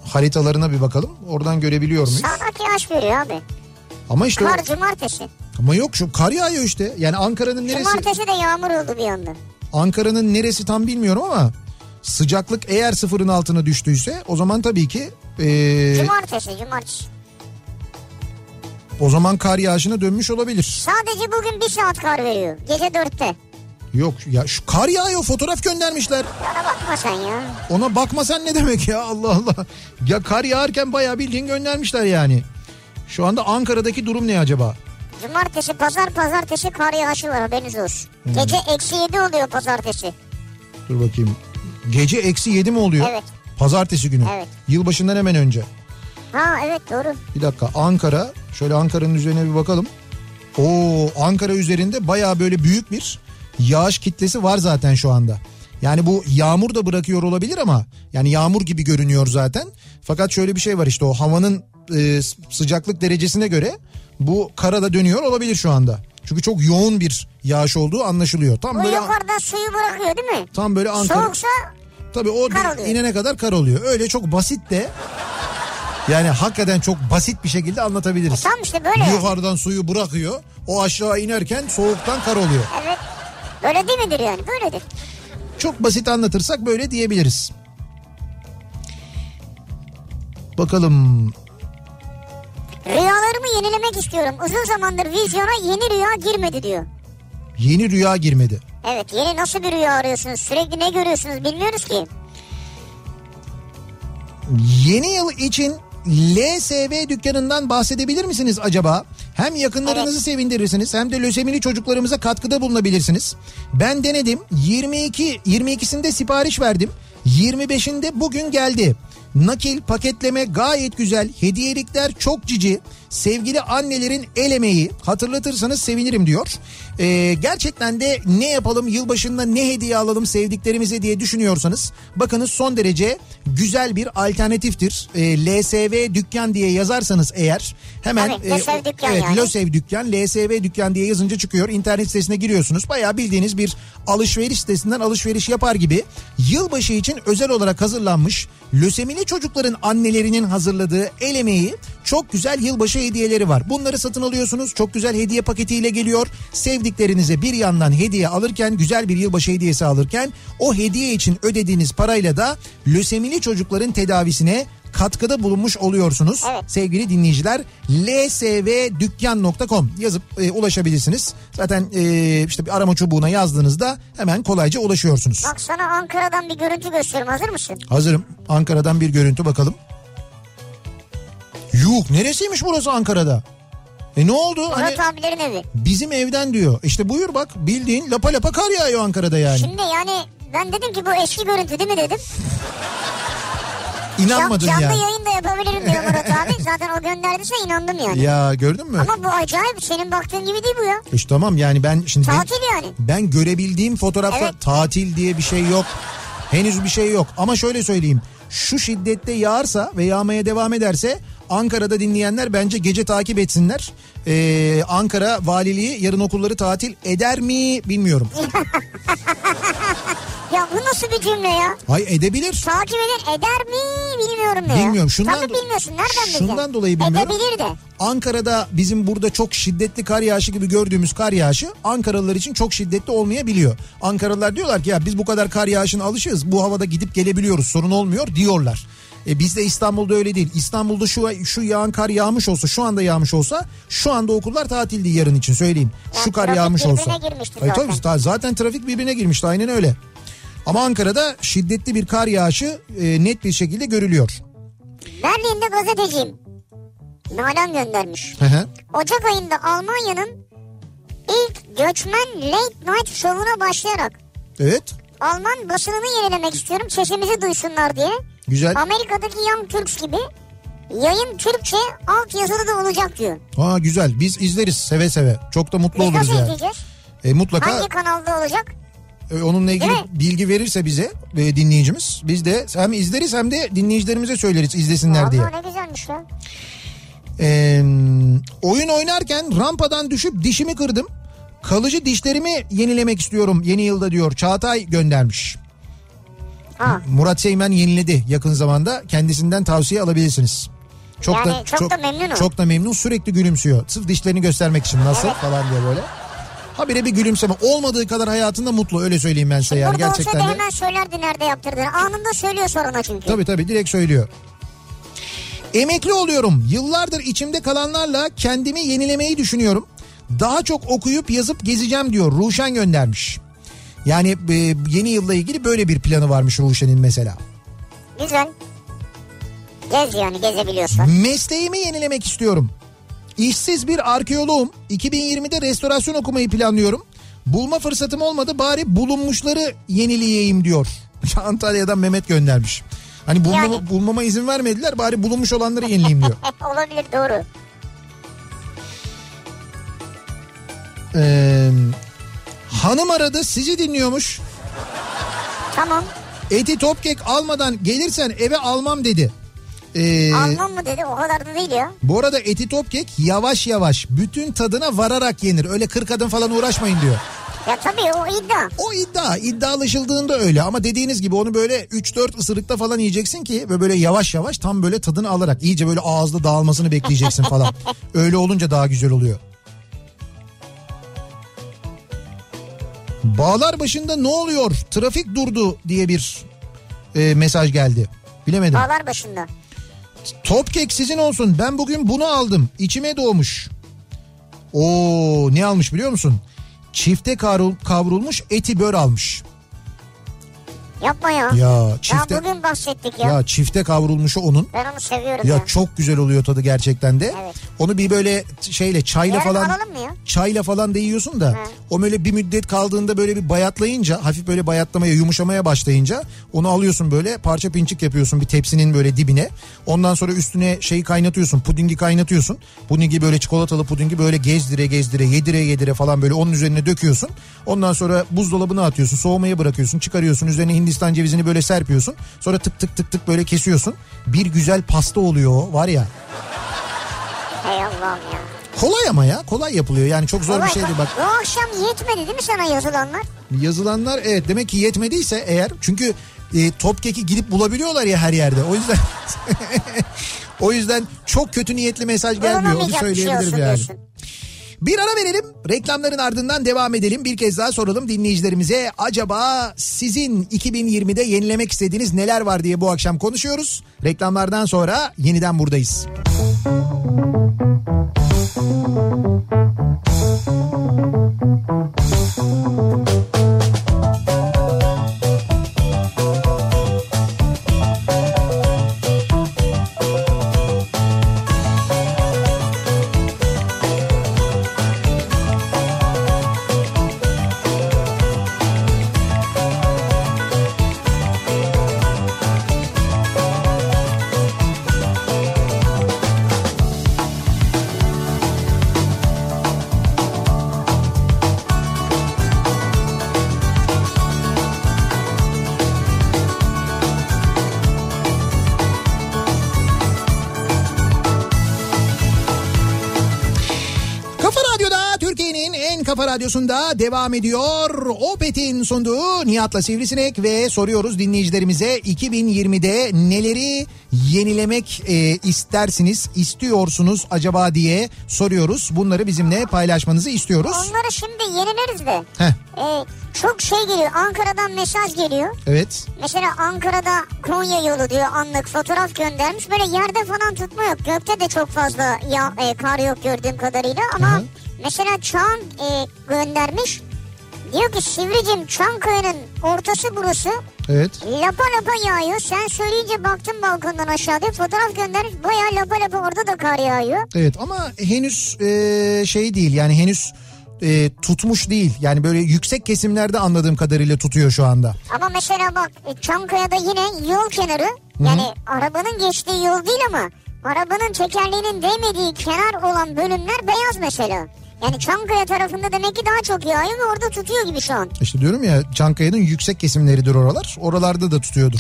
haritalarına bir bakalım. Oradan görebiliyor muyuz? Sağdaki yağış veriyor abi. Ama işte o- Kar cumartesi. ama yok şu kar yağıyor işte. Yani Ankara'nın neresi? Cumartesi de yağmur oldu bir anda. Ankara'nın neresi tam bilmiyorum ama sıcaklık eğer sıfırın altına düştüyse o zaman tabii ki ee, Cumartesi cumartesi. o zaman kar yağışına dönmüş olabilir. Sadece bugün bir saat kar veriyor. Gece dörtte. Yok ya şu kar yağıyor fotoğraf göndermişler. Ona bakma sen ya. Ona bakma sen ne demek ya Allah Allah. Ya kar yağarken bayağı bildiğin göndermişler yani. Şu anda Ankara'daki durum ne acaba? Cumartesi, pazar, pazartesi kar yağışı var haberiniz olsun. Hmm. Gece eksi yedi oluyor pazartesi. Dur bakayım. Gece eksi yedi mi oluyor? Evet. Pazartesi günü. Evet. Yılbaşından hemen önce. Ha evet doğru. Bir dakika Ankara. Şöyle Ankara'nın üzerine bir bakalım. Oo Ankara üzerinde bayağı böyle büyük bir yağış kitlesi var zaten şu anda. Yani bu yağmur da bırakıyor olabilir ama yani yağmur gibi görünüyor zaten. Fakat şöyle bir şey var işte o havanın e, sıcaklık derecesine göre bu kara da dönüyor olabilir şu anda. Çünkü çok yoğun bir yağış olduğu anlaşılıyor. Tam Bu böyle yukarıdan suyu bırakıyor değil mi? tam böyle Ankara Soğuksa Tabii o Kar oluyor. inene kadar kar oluyor. Öyle çok basit de yani hakikaten çok basit bir şekilde anlatabiliriz. tam işte böyle. Yukarıdan suyu bırakıyor. O aşağı inerken soğuktan kar oluyor. Evet. Böyle değil midir yani? Böyledir. Çok basit anlatırsak böyle diyebiliriz. Bakalım. Rüyalarımı yenilemek istiyorum. Uzun zamandır vizyona yeni rüya girmedi diyor. Yeni rüya girmedi. Evet yeni nasıl bir rüya arıyorsunuz? Sürekli ne görüyorsunuz bilmiyoruz ki. Yeni yıl için LSV dükkanından bahsedebilir misiniz acaba? Hem yakınlarınızı Evet. sevindirirsiniz hem de lösemili çocuklarımıza katkıda bulunabilirsiniz. Ben denedim. 22 22'sinde sipariş verdim. 25'inde bugün geldi. Nakil, paketleme gayet güzel. Hediyelikler çok cici. Sevgili annelerin el emeği hatırlatırsanız sevinirim diyor. Ee, gerçekten de ne yapalım yılbaşında ne hediye alalım sevdiklerimize diye düşünüyorsanız bakınız son derece güzel bir alternatiftir. Ee, LSV dükkan diye yazarsanız eğer hemen Tabii, LSV dükkan evet, yani. LSV dükkan LSV dükkan diye yazınca çıkıyor. İnternet sitesine giriyorsunuz. Bayağı bildiğiniz bir alışveriş sitesinden alışveriş yapar gibi yılbaşı için özel olarak hazırlanmış lösemili çocukların annelerinin hazırladığı el emeği çok güzel yılbaşı hediyeleri var. Bunları satın alıyorsunuz. Çok güzel hediye paketiyle geliyor. Sevdiklerinize bir yandan hediye alırken güzel bir yılbaşı hediyesi alırken o hediye için ödediğiniz parayla da lösemili çocukların tedavisine katkıda bulunmuş oluyorsunuz. Evet. Sevgili dinleyiciler lsvdükkan.com yazıp e, ulaşabilirsiniz. Zaten e, işte bir arama çubuğuna yazdığınızda hemen kolayca ulaşıyorsunuz. Bak sana Ankara'dan bir görüntü gösteriyorum hazır mısın? Hazırım. Ankara'dan bir görüntü bakalım. Yuh neresiymiş burası Ankara'da? E ne oldu? Hani Murat abilerin evi. bizim evden diyor. İşte buyur bak bildiğin lapa lapa kar yağıyor Ankara'da yani. Şimdi yani ben dedim ki bu eski görüntü değil mi dedim. Can, İnanmadın canlı ya. yayın da yapabilirim diyor Murat abi. Zaten o gönderdiyse inandım yani. Ya gördün mü? Ama bu acayip senin baktığın gibi değil bu ya. İşte tamam yani ben şimdi ben, Tatil yani. ben görebildiğim fotoğrafta Evet. tatil diye bir şey yok. Henüz bir şey yok. Ama şöyle söyleyeyim. Şu şiddette yağarsa ve yağmaya devam ederse Ankara'da dinleyenler bence gece takip etsinler. Ee, Ankara valiliği yarın okulları tatil eder mi bilmiyorum. Ya bu nasıl bir cümle ya? Hay edebilir. Takip eder, eder mi bilmiyorum ya. Bilmiyorum. Şundan Tabii bilmiyorsun. Nereden bileceksin? Şundan dolayı bilmiyorum. Edebilir de. Ankara'da bizim burada çok şiddetli kar yağışı gibi gördüğümüz kar yağışı Ankaralılar için çok şiddetli olmayabiliyor. Ankaralılar diyorlar ki ya biz bu kadar kar yağışına alışığız bu havada gidip gelebiliyoruz sorun olmuyor diyorlar. E bizde İstanbul'da öyle değil. İstanbul'da şu şu yağan kar yağmış olsa şu anda yağmış olsa şu anda okullar tatildi yarın için söyleyeyim. Ya şu kar yağmış olsa. Ay, zaten. tabii, ta- zaten trafik birbirine girmişti aynen öyle. Ama Ankara'da şiddetli bir kar yağışı e, net bir şekilde görülüyor. Berlin'de gazeteciyim. Nalan göndermiş. Hı hı. Ocak ayında Almanya'nın ilk göçmen late night şovuna başlayarak Evet. Alman basınını yenilemek istiyorum sesimizi duysunlar diye. Güzel. Amerika'daki Young Turks gibi yayın Türkçe alt yazılı da olacak diyor. Aa güzel. Biz izleriz seve seve. Çok da mutlu Biz oluruz yani. izleyeceğiz? E, mutlaka Hangi kanalda olacak? e, onunla ilgili bilgi verirse bize e, dinleyicimiz biz de hem izleriz hem de dinleyicilerimize söyleriz izlesinler diye. Vallahi ne güzelmiş ya. E, oyun oynarken rampadan düşüp dişimi kırdım. Kalıcı dişlerimi yenilemek istiyorum yeni yılda diyor. Çağatay göndermiş. Ha. Murat Seymen yeniledi yakın zamanda. Kendisinden tavsiye alabilirsiniz. Çok Yani da çok da memnun. Çok da memnun sürekli gülümsüyor. Sırf dişlerini göstermek için nasıl Evet. falan diye böyle. Habire bir gülümseme. Olmadığı kadar hayatında mutlu öyle söyleyeyim ben size yani Burada gerçekten olsa da de. hemen söylerdi nerede yaptırdığını. Anında söylüyor soruna çünkü. Tabii tabii direkt söylüyor. Emekli oluyorum. Yıllardır içimde kalanlarla kendimi yenilemeyi düşünüyorum. Daha çok okuyup yazıp gezeceğim diyor. Ruşen göndermiş. Yani e, yeni yılla ilgili böyle bir planı varmış Ruşen'in mesela. Güzel. Gez yani gezebiliyorsun. Mesleğimi yenilemek istiyorum. İşsiz bir arkeoloğum. 2020'de restorasyon okumayı planlıyorum. Bulma fırsatım olmadı bari bulunmuşları yenileyeyim diyor. Antalya'dan Mehmet göndermiş. Hani bulmama, Yani. bulmama izin vermediler bari bulunmuş olanları yenileyim diyor. Olabilir doğru. Ee, hanım aradı sizi dinliyormuş. Tamam. Eti topkek almadan gelirsen eve almam dedi. Ee, Almam mı dedi o kadar da değil ya. bu arada eti topkek yavaş yavaş bütün tadına vararak yenir. Öyle kırk adım falan uğraşmayın diyor. Ya tabii o iddia. O iddia iddialaşıldığında öyle ama dediğiniz gibi onu böyle 3-4 ısırıkta falan yiyeceksin ki ve böyle yavaş yavaş tam böyle tadını alarak iyice böyle ağızda dağılmasını bekleyeceksin falan. öyle olunca daha güzel oluyor. Bağlar başında ne oluyor? Trafik durdu diye bir e, mesaj geldi. Bilemedim. Bağlar başında. Topkek sizin olsun. Ben bugün bunu aldım. İçime doğmuş. Oo ne almış biliyor musun? Çifte kavrul, kavrulmuş eti bör almış. Yapma ya. Ya Ya çifte bugün bahsettik ya. ya çifte kavrulmuşu onun. Ben onu seviyorum Ya ya. çok güzel oluyor tadı gerçekten de. Evet. Onu bir böyle şeyle çayla Yarın falan alalım mı ya? çayla falan da yiyorsun da o böyle bir müddet kaldığında böyle bir bayatlayınca hafif böyle bayatlamaya yumuşamaya başlayınca onu alıyorsun böyle parça pinçik yapıyorsun bir tepsinin böyle dibine. Ondan sonra üstüne şeyi kaynatıyorsun pudingi kaynatıyorsun. Pudingi böyle çikolatalı pudingi böyle gezdire gezdire yedire yedire falan böyle onun üzerine döküyorsun. Ondan sonra buzdolabına atıyorsun soğumaya bırakıyorsun çıkarıyorsun üzerine hindistan cevizini böyle serpiyorsun. Sonra tık tık tık tık böyle kesiyorsun. Bir güzel pasta oluyor o var ya. Hey Allah'ım ya. Kolay ama ya kolay yapılıyor yani çok zor bir Kolay şey değil bak. Bu akşam yetmedi değil mi sana yazılanlar? Yazılanlar evet demek ki yetmediyse eğer çünkü e, Topkek'i gidip bulabiliyorlar ya her yerde. O yüzden o yüzden çok kötü niyetli mesaj gelmiyor. Onu bir şey söyleyebilirim olsun yani. diyorsun. Bir ara verelim. Reklamların ardından devam edelim. Bir kez daha soralım dinleyicilerimize. Acaba sizin 2020'de yenilemek istediğiniz neler var diye bu akşam konuşuyoruz. Reklamlardan sonra yeniden buradayız. Müzik Radyosu'nda devam ediyor. Opet'in sunduğu Nihat'la Sivrisinek ve soruyoruz dinleyicilerimize 2020'de neleri yenilemek e, istersiniz, istiyorsunuz acaba diye soruyoruz. Bunları bizimle paylaşmanızı istiyoruz. Onları şimdi yenileriz de. Heh, Ee, çok şey geliyor. Ankara'dan mesaj geliyor. evet. Mesela Ankara'da Konya yolu diyor anlık fotoğraf göndermiş. Böyle yerde falan tutma yok. Gökte de çok fazla ya, e, kar yok gördüğüm kadarıyla. Ama Hı hı. Mesela Çağan e, göndermiş. Diyor ki Sivricim Çankaya'nın ortası burası. Evet. Lapa lapa yağıyor. Sen söyleyince baktım balkondan aşağıda. Fotoğraf göndermiş. Bayağı lapa lapa orada da kar yağıyor. Evet ama henüz e, şey değil yani henüz e, tutmuş değil. Yani böyle yüksek kesimlerde anladığım kadarıyla tutuyor şu anda. Ama mesela bak e, Çankaya'da yine yol kenarı yani arabanın geçtiği yol değil ama arabanın tekerleğinin değmediği kenar olan bölümler beyaz mesela. Yani Çankaya tarafında demek ki daha çok yağıyor ve orada tutuyor gibi şu an. İşte diyorum ya Çankaya'nın yüksek kesimleridir oralar. Oralarda da tutuyordur.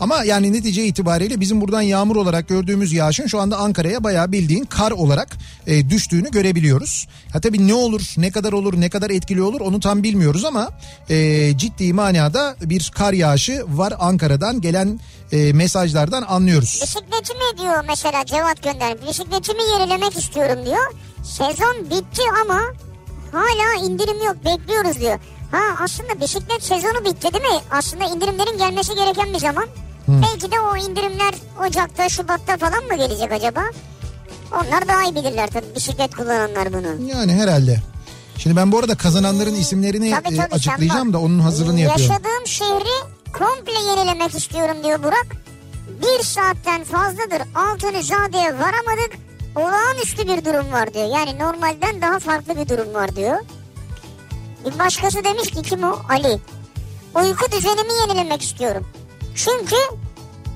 Ama yani netice itibariyle bizim buradan yağmur olarak gördüğümüz yağışın şu anda Ankara'ya bayağı bildiğin kar olarak e, düştüğünü görebiliyoruz. Ha tabii ne olur, ne kadar olur, ne kadar etkili olur onu tam bilmiyoruz ama e, ciddi manada bir kar yağışı var Ankara'dan gelen e, mesajlardan anlıyoruz. Bisikletimi diyor mesela Cevat göndermiş. Bisikletimi yenilemek istiyorum diyor. Sezon bitti ama hala indirim yok bekliyoruz diyor. Ha aslında bisiklet sezonu bitti değil mi? Aslında indirimlerin gelmesi gereken bir zaman. Belki de o indirimler Ocak'ta, Şubat'ta falan mı gelecek acaba? Onlar daha iyi bilirler tabii bisiklet kullananlar bunu. Yani herhalde. Şimdi ben bu arada kazananların isimlerini Tabii, e, tabii, açıklayacağım da onun hazırlığını yapıyorum. Yaşadığım şehri komple yenilemek istiyorum diyor Burak. Bir saatten fazladır Altunizade'ye varamadık. Olağanüstü bir durum var diyor. Yani normalden daha farklı bir durum var diyor. Bir başkası demiş ki kim o? Ali. Uyku düzenimi yenilemek istiyorum. Çünkü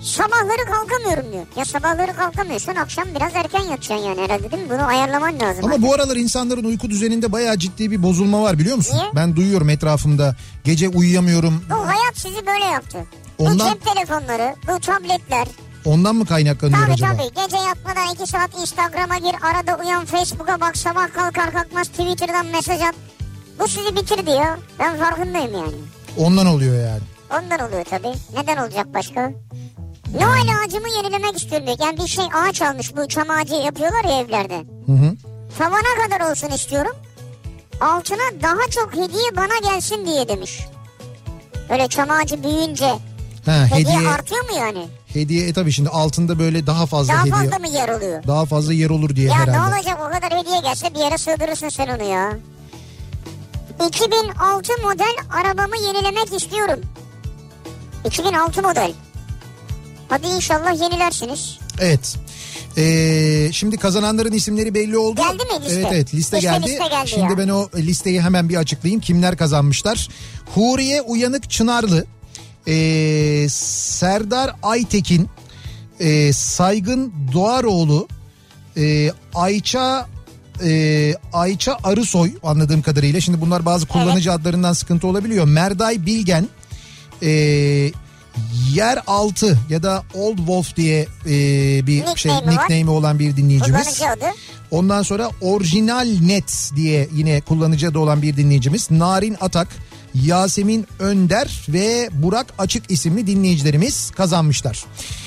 sabahları kalkamıyorum diyor. Ya sabahları kalkamıyorsan akşam biraz erken yatacaksın yani herhalde değil mi? Bunu ayarlaman lazım. Ama artık. bu aralar insanların uyku düzeninde bayağı ciddi bir bozulma var biliyor musun? Niye? Ben duyuyorum etrafımda. Gece uyuyamıyorum. Bu hayat sizi böyle yaptı. Ondan- Bu cep telefonları, bu tabletler, Ondan mı kaynaklanıyor Tabii acaba? tabii. Gece yatmadan iki saat Instagram'a gir. Arada uyan Facebook'a bak. Sabah kalkar kalkmaz Twitter'dan mesaj at. Bu sizi bitirdi ya. Ben farkındayım yani. Ondan oluyor yani. Ondan oluyor tabii. Neden olacak başka? Noel ağacımı yenilemek istiyorum diyor. Yani bir şey ağaç almış. Bu çam ağacı yapıyorlar ya evlerde. Hı hı. Tavana kadar olsun istiyorum. Altına daha çok hediye bana gelsin diye demiş. Öyle çam ağacı büyüyünce Ha, hediye, hediye artıyor mu yani? hediye e tabii şimdi altında böyle daha fazla Daha hediye fazla mı yer oluyor? daha fazla yer olur diye Ya herhalde. ne olacak o kadar hediye gelse bir yere sığdırırsın sen onu ya. 2006 model arabamı yenilemek istiyorum. 2006 model. Hadi inşallah yenilersiniz. Evet. Ee, şimdi kazananların isimleri belli oldu. Geldi mi liste? Evet evet liste, Liste, geldi. liste geldi şimdi ya. ben o listeyi hemen bir açıklayayım. Kimler kazanmışlar? Huriye Uyanık Çınarlı, ee, Serdar Aytekin, ee, Saygın Doğaroğlu, ee, Ayça ee, Ayça Arısoy anladığım kadarıyla. Şimdi bunlar bazı kullanıcı adlarından sıkıntı olabiliyor. Merday Bilgen, ee, Yeraltı ya da Old Wolf diye e, bir Nickname'i şey nickname'i olan bir dinleyicimiz. Ondan sonra Orijinal Net diye yine kullanıcı adı olan bir dinleyicimiz. Narin Atak, Yasemin Önder ve Burak Açık isimli dinleyicilerimiz kazanmışlar.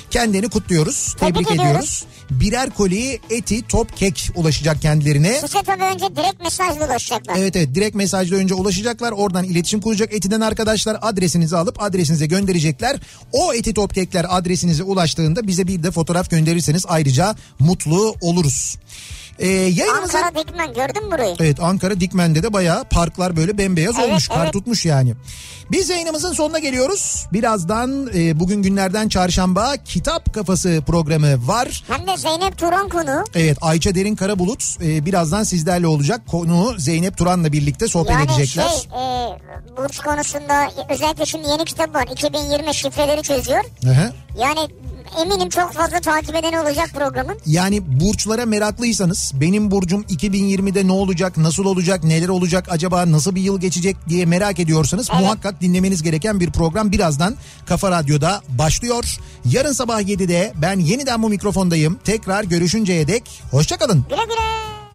Kendini kutluyoruz, tebrik, Tebrik ediyoruz. ediyoruz. Birer koli eti top kek ulaşacak kendilerine. Size tabii önce direkt mesajla ulaşacaklar. Evet evet direkt mesajla önce ulaşacaklar. Oradan iletişim kuracak Eti'den arkadaşlar adresinizi alıp adresinize gönderecekler. O Eti Top Kekler adresinize ulaştığında bize bir de fotoğraf gönderirseniz ayrıca mutlu oluruz. Ee, yayınımızın... Ankara Dikmen gördün mü burayı? Evet Ankara Dikmen'de de bayağı parklar böyle bembeyaz Evet, olmuş. Kar evet. tutmuş yani. Biz yayınımızın sonuna geliyoruz. Birazdan e, bugün günlerden çarşamba kitap kafası programı var. Hem de Zeynep Turan konu. Evet Ayça Derin Karabulut e, birazdan sizlerle olacak. Konu Zeynep Turan'la birlikte sohbet Yani edecekler. şey e, burç konusunda özellikle şimdi yeni kitap var. 2020 şifreleri çözüyor. Hı hı. Yani eminim çok fazla takip eden olacak programın. Yani burçlara meraklıysanız benim burcum 2020'de ne olacak, nasıl olacak, neler olacak, acaba nasıl bir yıl geçecek diye merak ediyorsanız Evet. muhakkak dinlemeniz gereken bir program birazdan Kafa Radyo'da başlıyor. Yarın sabah 7'de ben yeniden bu mikrofondayım. Tekrar görüşünceye dek hoşçakalın. Güle güle.